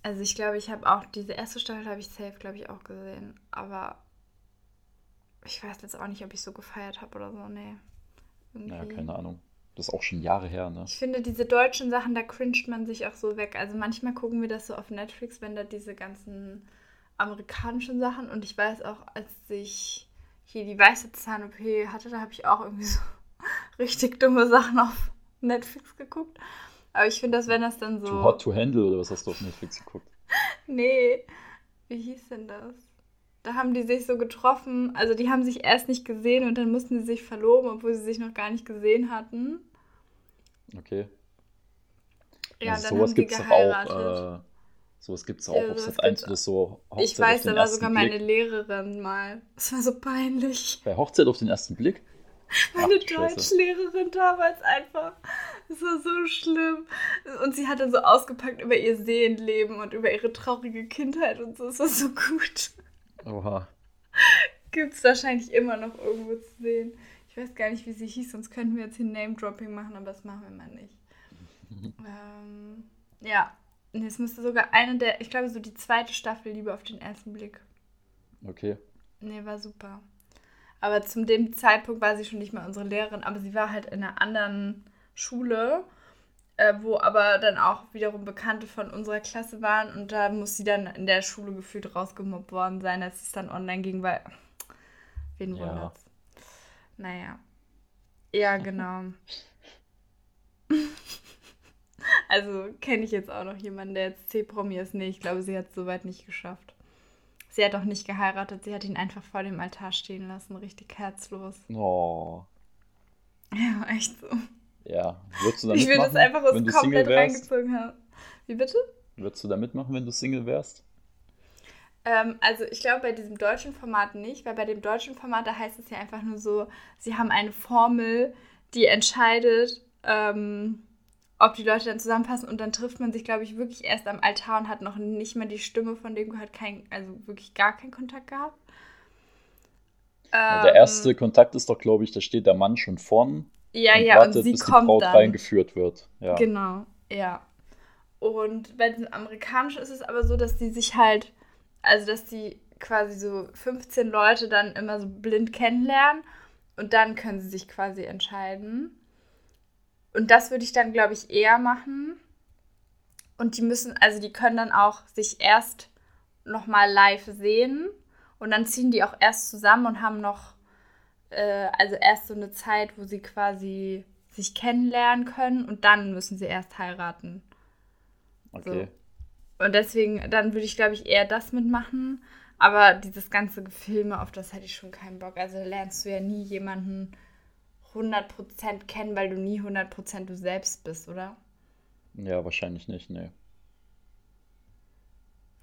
Also ich glaube, ich habe auch diese erste Staffel habe ich safe, glaube ich, auch gesehen. Aber ich weiß jetzt auch nicht, ob ich so gefeiert habe oder so. Nee. Irgendwie. Ja, keine Ahnung. Das ist auch schon Jahre her, ne? Ich finde, diese deutschen Sachen, da cringet man sich auch so weg. Also manchmal gucken wir das so auf Netflix, wenn da diese ganzen amerikanischen Sachen. Und ich weiß auch, als ich hier die weiße Zahn-OP hatte, da habe ich auch irgendwie so richtig dumme Sachen auf Netflix geguckt. Aber ich finde, dass wenn das dann so. Too Hot to Handle oder was hast du auf Netflix geguckt? Nee, wie hieß denn das? Da haben die sich so getroffen, also die haben sich erst nicht gesehen und dann mussten sie sich verloben, obwohl sie sich noch gar nicht gesehen hatten. Okay. Ja, also dann sowas haben die gibt es doch geheiratet. auch. Äh, Sowas gibt es auch ja, auf Sat 1 oder so. Hochzeit ich weiß, da war sogar Blick. meine Lehrerin mal. Das war so peinlich. Bei Hochzeit auf den ersten Blick? Meine Ach, Deutschlehrerin damals einfach. Das war so schlimm. Und sie hat dann so ausgepackt über ihr Seelenleben und über ihre traurige Kindheit und so. Das war so gut. Oha. Gibt es wahrscheinlich immer noch irgendwo zu sehen. Ich weiß gar nicht, wie sie hieß, sonst könnten wir jetzt hier Name-Dropping machen, aber das machen wir mal nicht. ähm, ja, Nee, es müsste sogar eine der, ich glaube, so die zweite Staffel Liebe auf den ersten Blick. Okay. Nee, war super. Aber zum dem Zeitpunkt war sie schon nicht mehr unsere Lehrerin, aber sie war halt in einer anderen Schule, äh, wo aber dann auch wiederum Bekannte von unserer Klasse waren und da muss sie dann in der Schule gefühlt rausgemobbt worden sein, als es dann online ging, weil wen ja. wundert's? Naja. Ja, genau. Also kenne ich jetzt auch noch jemanden, der jetzt C-Promi ist. Nee, ich glaube, sie hat es soweit nicht geschafft. Sie hat auch nicht geheiratet, sie hat ihn einfach vor dem Altar stehen lassen, richtig herzlos. Oh. Ja, echt so. Ja, würdest du da mitmachen, Ich will das einfach aus komplett reingezogen haben. Wie bitte? Würdest du da mitmachen, wenn du Single wärst? Ähm, also ich glaube bei diesem deutschen Format nicht, weil bei dem deutschen Format, da heißt es ja einfach nur so, sie haben eine Formel, die entscheidet, ähm, ob die Leute dann zusammenpassen und dann trifft man sich, glaube ich, wirklich erst am Altar und hat noch nicht mal die Stimme von dem gehört, kein, also wirklich gar keinen Kontakt gehabt. Ja, der erste ähm, Kontakt ist doch, glaube ich, da steht der Mann schon vorn. Ja, und ja, wartet, und sie bis kommt die Braut dann. reingeführt wird. Ja. Genau, ja. Und bei den amerikanischen ist es aber so, dass die sich halt, also dass die quasi so 15 Leute dann immer so blind kennenlernen und dann können sie sich quasi entscheiden. Und das würde ich dann, glaube ich, eher machen. Und die müssen, also die können dann auch sich erst nochmal live sehen und dann ziehen die auch erst zusammen und haben noch, äh, also erst so eine Zeit, wo sie quasi sich kennenlernen können und dann müssen sie erst heiraten. Okay. So. Und deswegen, dann würde ich, glaube ich, eher das mitmachen. Aber dieses ganze Gefilme, auf das hätte ich schon keinen Bock. Also lernst du ja nie jemanden 100% kennen, weil du nie 100% du selbst bist, oder? Ja, wahrscheinlich nicht, nee.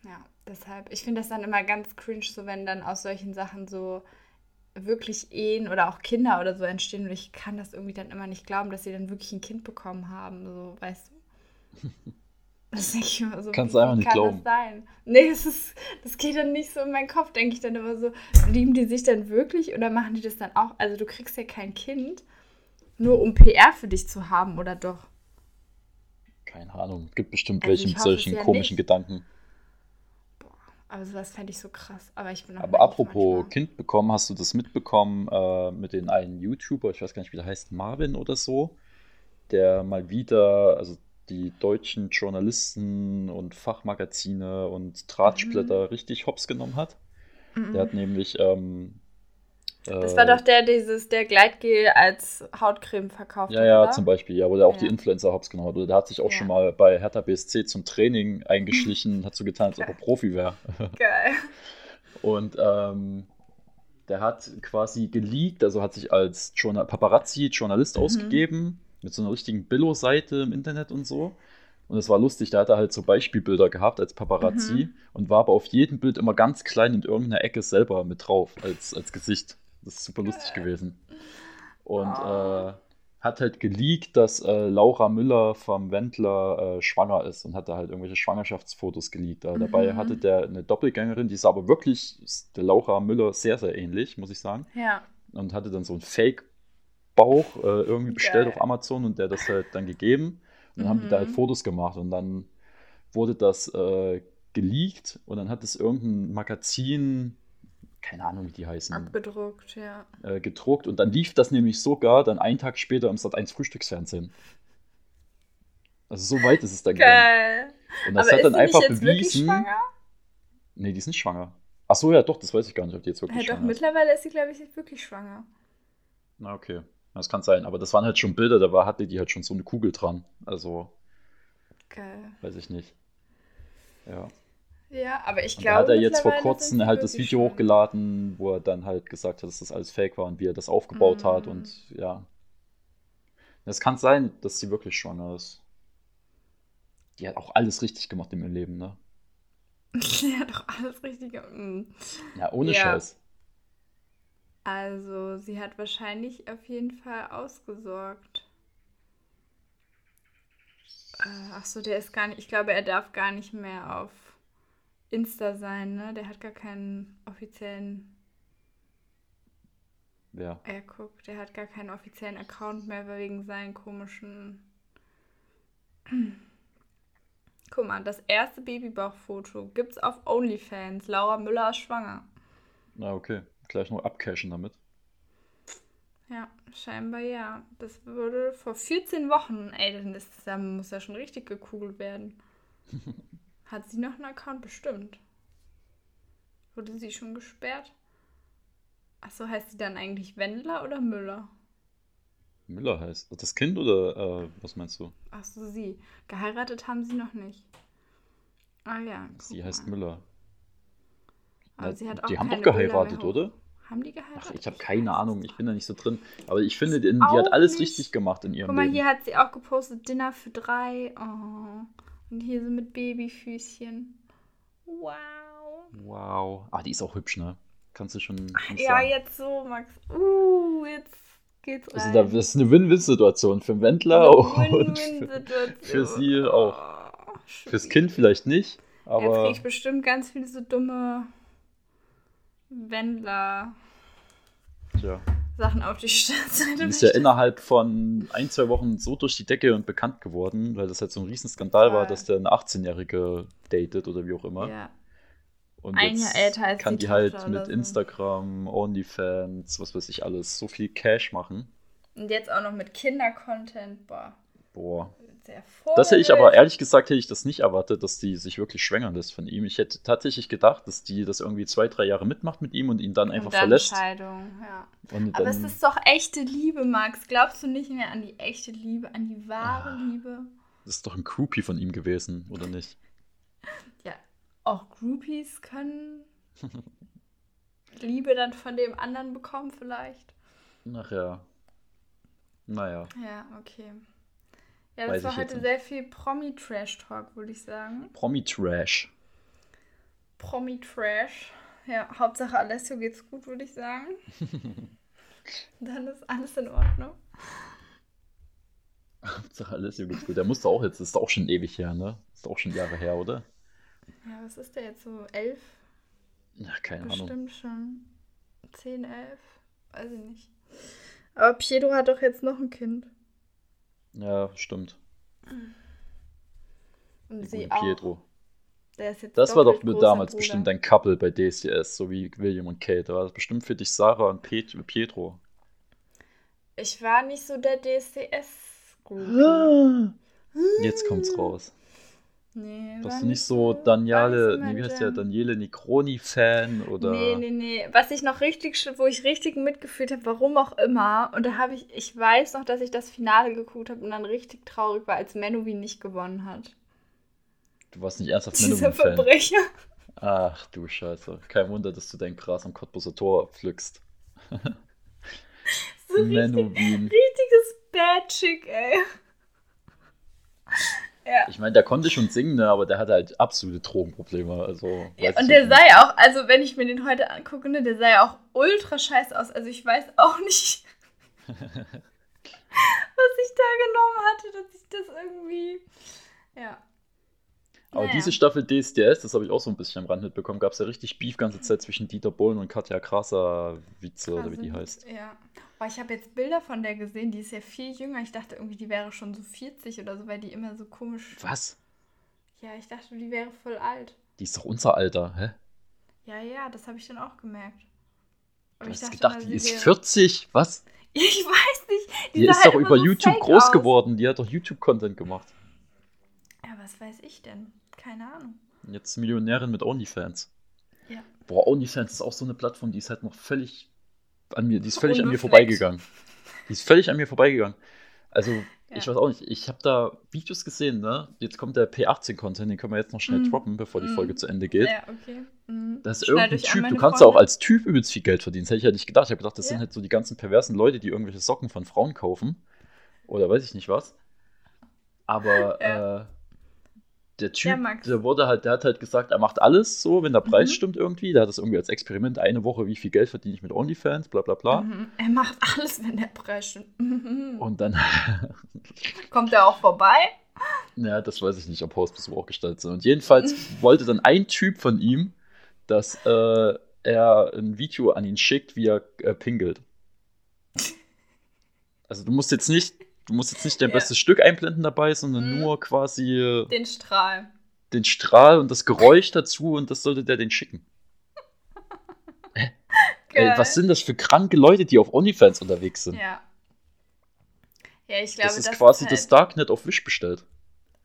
Ja, deshalb. Ich finde das dann immer ganz cringe, so wenn dann aus solchen Sachen so wirklich Ehen oder auch Kinder oder so entstehen. Und ich kann das irgendwie dann immer nicht glauben, dass sie dann wirklich ein Kind bekommen haben, so, weißt du? Das denke ich immer so. Kannst du einfach nicht kann glauben. Das sein? Nee, das, ist, das geht dann nicht so in meinen Kopf, denke ich dann immer so. Lieben die sich dann wirklich oder machen die das dann auch? Also, du kriegst ja kein Kind, nur um PR für dich zu haben, oder doch? Keine Ahnung. Es gibt bestimmt also welche mit solchen ja komischen nicht. Gedanken. Boah, aber sowas fände ich so krass. Aber ich bin Aber apropos manchmal. Kind bekommen, hast du das mitbekommen äh, mit den einen YouTuber, ich weiß gar nicht, wie der heißt, Marvin oder so, der mal wieder, also die deutschen Journalisten und Fachmagazine und Drahtsplitter mhm. richtig hops genommen hat. Mhm. Der hat nämlich. Ähm, das äh, war doch der, dieses, der Gleitgel als Hautcreme verkauft ja, hat. Ja, ja, zum Beispiel, ja, wo der auch ja. die Influencer hops genommen hat. Oder der hat sich auch ja. schon mal bei Hertha BSC zum Training eingeschlichen, hat so getan, als ob er Profi wäre. Geil. Und ähm, der hat quasi geleakt, also hat sich als Journal Paparazzi, Journalist mhm. ausgegeben mit so einer richtigen Billo-Seite im Internet und so. Und es war lustig, da hat er halt so Beispielbilder gehabt als Paparazzi mhm. und war aber auf jedem Bild immer ganz klein in irgendeiner Ecke selber mit drauf als, als Gesicht. Das ist super lustig gewesen. Und oh. äh, hat halt geleakt, dass äh, Laura Müller vom Wendler äh, schwanger ist und hat da halt irgendwelche Schwangerschaftsfotos geleakt. Mhm. Dabei hatte der eine Doppelgängerin, die sah aber wirklich der Laura Müller sehr, sehr ähnlich, muss ich sagen. Ja. Und hatte dann so ein Fake Bauch äh, irgendwie bestellt Geil. auf Amazon und der das halt dann gegeben. Und dann mhm. haben die da halt mhm. Fotos gemacht und dann wurde das äh, geleakt und dann hat es irgendein Magazin, keine Ahnung, wie die heißen. Abgedruckt, ja. Äh, gedruckt und dann lief das nämlich sogar dann einen Tag später im Sat1 Frühstücksfernsehen. Also so weit ist es dann Geil. gegangen. Und das Aber hat dann einfach bewiesen. Nee, die ist nicht schwanger. Ach so, ja, doch, das weiß ich gar nicht, ob die jetzt wirklich ja, schwanger doch, ist. mittlerweile ist sie, glaube ich, wirklich schwanger. Na, okay. Das kann sein, aber das waren halt schon Bilder, da war, hatte die halt schon so eine Kugel dran. Also. Geil. Weiß ich nicht. Ja. Ja, aber ich glaube. hat er jetzt vor kurzem halt das Video schön. hochgeladen, wo er dann halt gesagt hat, dass das alles fake war und wie er das aufgebaut mm. hat und ja. Es kann sein, dass sie wirklich schwanger ist. Die hat auch alles richtig gemacht in ihrem Leben, ne? Sie hat doch alles richtig gemacht. Mm. Ja, ohne Ja. Scheiß. Also, sie hat wahrscheinlich auf jeden Fall ausgesorgt. Äh, ach so, der ist gar nicht. Ich glaube, er darf gar nicht mehr auf Insta sein, ne? Der hat gar keinen offiziellen. Ja. Er guckt, der hat gar keinen offiziellen Account mehr wegen seinen komischen. Guck mal, das erste Babybauchfoto gibt's auf OnlyFans. Laura Müller ist schwanger. Na, okay. Gleich noch abcashen damit. Ja, scheinbar ja. Das wurde vor 14 Wochen. Ey, dann ist das, muss ja schon richtig gekugelt werden. Hat sie noch einen Account? Bestimmt. Wurde sie schon gesperrt? Achso, heißt sie dann eigentlich Wendler oder Müller? Müller heißt. Das Kind oder äh, was meinst du? Achso, sie. Geheiratet haben sie noch nicht. Ah ja. Sie heißt mal. Müller. Aber sie hat auch die haben doch geheiratet, oder? Haben die geheiratet? Ach, ich habe keine Ahnung. Ich bin da nicht so drin. Aber ich finde, die, die hat alles nicht. richtig gemacht in ihrem Guck mal, Leben. hier hat sie auch gepostet Dinner für drei. Oh. Und hier so mit Babyfüßchen. Wow. Wow. Ah, die ist auch hübsch, ne? Kannst du schon Ja, sagen. jetzt so, Max. Uh, jetzt geht's rein. Also da, das ist eine Win-Win-Situation für den Wendler und für, für sie auch. Oh, fürs. Kind vielleicht nicht, Jetzt aber krieg ich bestimmt ganz viele so dumme Wendler-Sachen tja, auf die Startseite. die ist ja innerhalb von ein, zwei Wochen so durch die Decke und bekannt geworden, weil das halt so ein Riesenskandal war, Voll. dass der eine 18-Jährige datet oder wie auch immer. Ja. Und Ein Jahr älter als kann die die halt mit so. Instagram, OnlyFans, was weiß ich alles, so viel Cash machen. Und jetzt auch noch mit Kinder-Content. Boah, Boah. Sehr Das hätte ich aber ehrlich gesagt, hätte ich das nicht erwartet, dass die sich wirklich schwängern lässt von ihm. Ich hätte tatsächlich gedacht, dass die das irgendwie zwei, drei Jahre mitmacht mit ihm und ihn dann einfach Und dann verlässt. Scheidung, ja. Und Aber es ist doch echte Liebe, Max. Glaubst du nicht mehr an die echte Liebe, an die wahre Ah. Liebe? das ist doch ein Groupie von ihm gewesen, oder nicht? Ja, auch Groupies können Liebe dann von dem anderen bekommen vielleicht. Ach ja. Naja. Ja, okay. Ja, das war heute sehr viel Promi-Trash-Talk, würde ich sagen. Promi-Trash. Promi-Trash. Ja, Hauptsache Alessio geht's gut, würde ich sagen. Dann ist alles in Ordnung. Hauptsache alles hier geht's gut. Der musste auch jetzt, das ist auch schon ewig her, ne? Das ist auch schon Jahre her, oder? Ja, was ist der jetzt so? Elf? Ja, keine Ahnung. Bestimmt schon. Zehn, elf? Weiß ich nicht. Aber Pietro hat doch jetzt noch ein Kind. Ja, stimmt. Und sie auch. Pietro. Der ist jetzt Das war doch damals Bruder. bestimmt ein Couple bei DCS, so wie William und Kate. Da war das bestimmt für dich Sarah und Pietro. Ich war nicht so der DCS-Groupie. Jetzt kommt's raus. Nee, war du nicht so Daniele, nee, wie heißt der. Daniele Necroni-Fan oder? Nee, nee, nee. Was ich noch richtig, wo ich richtig mitgefühlt habe, warum auch immer. Und da habe ich, ich weiß noch, dass ich das Finale geguckt habe und dann richtig traurig war, als Menowin nicht gewonnen hat. Du warst nicht ernsthaft Dieser Menowin-Fan. Verbrecher. Ach du Scheiße. Kein Wunder, dass du dein Gras am Cottbuser Tor pflückst. So richtig, Menowin. richtiges Bad Chick, ey. Ja. Ich meine, der konnte schon singen, ne, aber der hatte halt absolute Drogenprobleme. Also, Ja, und der nicht. sah ja auch, also wenn ich mir den heute angucke, ne, der sah ja auch ultra scheiße aus. Also ich weiß auch nicht, was ich da genommen hatte, dass ich das irgendwie. Ja. Aber Naja. diese Staffel DSDS, das habe ich auch so ein bisschen am Rand mitbekommen, gab es ja richtig Beef ganze Zeit zwischen Dieter Bohlen und Katja Krasavice oder wie die heißt. Ja. Aber ich habe jetzt Bilder von der gesehen, die ist ja viel jünger. Ich dachte irgendwie, die wäre schon so 40 oder so, weil die immer so komisch. Was? Ja, ich dachte, die wäre voll alt. Die ist doch unser Alter, hä? Ja, ja, das habe ich dann auch gemerkt. Aber Du ich hast dachte gedacht, die ist wäre- 40? Was? Ich weiß nicht. Die, sah ist halt doch über so YouTube groß aus. geworden. Die hat doch YouTube-Content gemacht. Ja, was weiß ich denn? Keine Ahnung. Jetzt Millionärin mit OnlyFans. Ja. Boah, OnlyFans ist auch so eine Plattform, die ist halt noch völlig an mir, die ist völlig an mir vorbeigegangen. Die ist völlig an mir vorbeigegegangen. Also, Ja. ich weiß auch nicht, ich habe da Videos gesehen, ne? Jetzt kommt der P18-Content, den können wir jetzt noch schnell Mhm. droppen, bevor die Mhm. Folge zu Ende geht. Ja, okay. Mhm. Das ist Schneid irgendein Typ, du kannst ja auch als Typ übelst viel Geld verdienen. Das hätte ich ja nicht gedacht. Ich habe gedacht, das Ja. sind halt so die ganzen perversen Leute, die irgendwelche Socken von Frauen kaufen. Oder weiß ich nicht was. Aber Ja. äh, der Typ, Max. der wurde halt, der hat halt gesagt, er macht alles so, wenn der Preis Mhm. stimmt irgendwie. Der hat das irgendwie als Experiment eine Woche, wie viel Geld verdiene ich mit OnlyFans, bla bla bla. Mhm. Er macht alles, wenn der Preis stimmt. Mhm. Und dann, Kommt er auch vorbei? ja, das weiß ich nicht, ob Hausbesuch auch gestaltet sind. Und jedenfalls wollte dann ein Typ von ihm, dass äh, er ein Video an ihn schickt, wie er äh, pingelt. Also du musst jetzt nicht, du musst jetzt nicht dein Ja. bestes Stück einblenden dabei, sondern Mhm. nur quasi äh, Den Strahl. den Strahl und das Geräusch dazu und das sollte der den schicken. Ey, was sind das für kranke Leute, die auf OnlyFans unterwegs sind? Ja. Ja, ich glaube, das ist quasi halt, das Darknet auf Wish bestellt.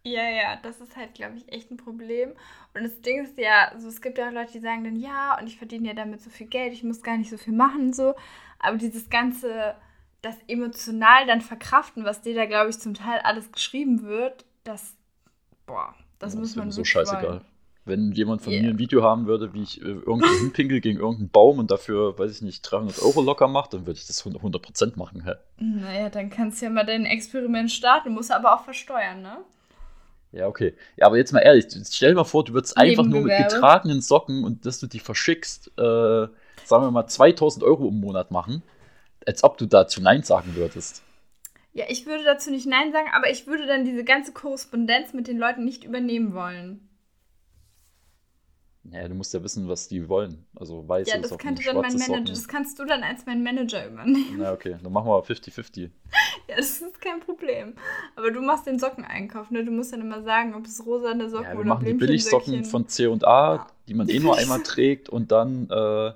Ja, ja, das ist halt, glaube ich, echt ein Problem. Und das Ding ist ja, also es gibt ja auch Leute, die sagen dann, ja, und ich verdiene ja damit so viel Geld, ich muss gar nicht so viel machen und so. Aber dieses ganze, das emotional dann verkraften, was dir da, glaube ich, zum Teil alles geschrieben wird, das, boah, das Ja, muss man so scheißegal. wollen. Wenn jemand von Ja. mir ein Video haben würde, wie ich äh, irgendwo hinpinkel gegen irgendeinen Baum und dafür, weiß ich nicht, 300 Euro locker macht, dann würde ich das 100%, 100% machen. Hä? Naja, dann kannst du ja mal dein Experiment starten, musst aber auch versteuern, ne? Ja, okay. Ja, aber jetzt mal ehrlich, stell dir mal vor, du würdest einfach nur mit getragenen Socken und dass du die verschickst, äh, sagen wir mal 2000 Euro im Monat machen, als ob du dazu Nein sagen würdest. Ja, ich würde dazu nicht Nein sagen, aber ich würde dann diese ganze Korrespondenz mit den Leuten nicht übernehmen wollen. Naja, du musst ja wissen, was die wollen. Also weiß Ja, das könnte dann mein Manager, Socken. das kannst du dann als mein Manager übernehmen. Na, okay, dann machen wir 50-50. Ja, das ist kein Problem. Aber du machst den Sockeneinkauf, ne? Du musst dann immer sagen, ob es rosane Socken Ja, wir oder machen die Billigsocken von C und A, Ja. die man eh nur einmal trägt und dann äh,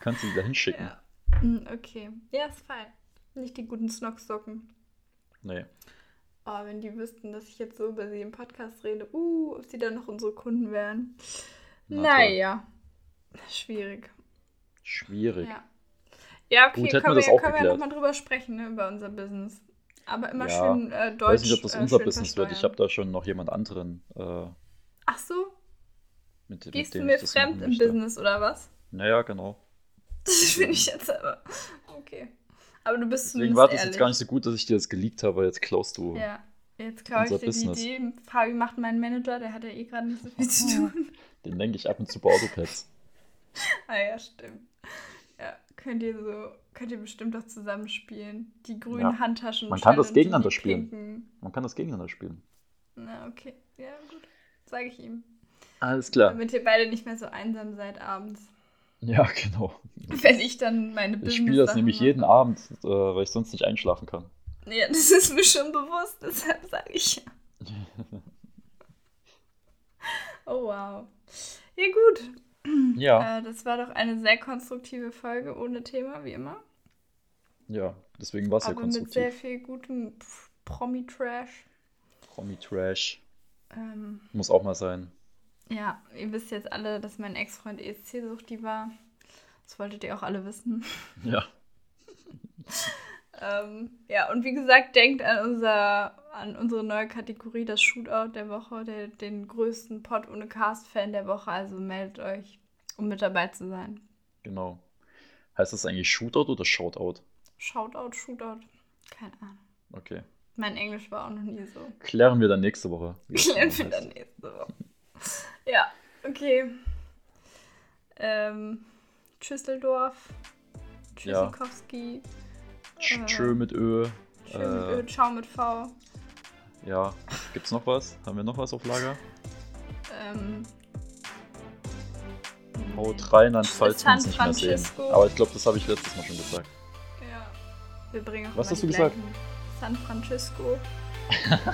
kannst du die da hinschicken. Ja. Hm, Okay. Ja, ist fein. Nicht die guten Snock-Socken. Nee. Oh, wenn die wüssten, dass ich jetzt so über sie im Podcast rede. Uh, ob sie dann noch unsere Kunden wären. Na naja. Schwierig. Schwierig. Ja. Ja, okay, Gut, können wir das wir, auch können wir geklärt. nochmal drüber sprechen, ne, über unser Business. Aber immer Ja, schön äh, Ich deutsch. weiß nicht, ob das äh, unser Business wird. Ich habe da schon noch jemand anderen, äh, Ach so, mit, mit gehst du dem mir ich fremd im. Business oder was? Naja, genau. Das finde ich jetzt aber. Okay. Aber du bist Deswegen war das ehrlich. jetzt gar nicht so gut, dass ich dir das geleakt habe, weil jetzt klaust du. Ja, jetzt klaue ich dir Business. die Idee. Fabi macht meinen Manager, der hat ja eh gerade nicht so viel zu tun. Den lenke ich ab und zu bei Autopads. ah ja, stimmt. Ja, könnt ihr so, könnt ihr bestimmt auch zusammenspielen. Die grünen Ja. Handtaschen. Man kann das gegeneinander spielen. pinken. Man kann das gegeneinander spielen. Na, okay. Ja, gut. Sage ich ihm. Alles klar. Damit ihr beide nicht mehr so einsam seid abends. Ja, genau. Wenn ich dann meine Ich spiele das nämlich mache. jeden Abend, äh, weil ich sonst nicht einschlafen kann. Ja, das ist mir schon bewusst, deshalb sage ich ja. Oh wow. Ja gut. Ja, Äh, das war doch eine sehr konstruktive Folge ohne Thema, wie immer. ja. Deswegen war es ja aber mit sehr konstruktiv. viel gutem Promi-Trash. Promi-Trash. Ähm, Muss auch mal sein. Ja, ihr wisst jetzt alle, dass mein Ex-Freund ESC-Suchti war. Das wolltet ihr auch alle wissen. Ja. Ähm, ja, und wie gesagt, denkt an, unser, an unsere neue Kategorie, das Shootout der Woche, der, den größten Pod ohne Cast-Fan der Woche. Also meldet euch, um mit dabei zu sein. Genau. Heißt das eigentlich Shootout oder Shoutout? Shoutout, Shootout, keine Ahnung. Okay. Mein Englisch war auch noch nie so. Klären wir dann nächste Woche. Klären wir dann nächste Woche. Ja, okay. Ähm, Tschüsseldorf, Ja. Tschüssikowski, Tsch- Äh, Tschö mit Ö. Tschö mit Äh, Ö, Ciao mit V. Ja. Gibt's noch was? Haben wir noch was auf Lager? Ähm, Haut rein, dann falls wir uns nicht mehr sehen. Aber ich glaube, das habe ich letztes Mal schon gesagt. Ja, wir bringen auch Was hast du gesagt? San Francisco.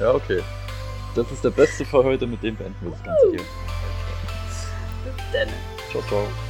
Ja, okay. Das ist der beste für heute, mit dem beenden wir das Ganze hier. Bis dann. Ciao, ciao.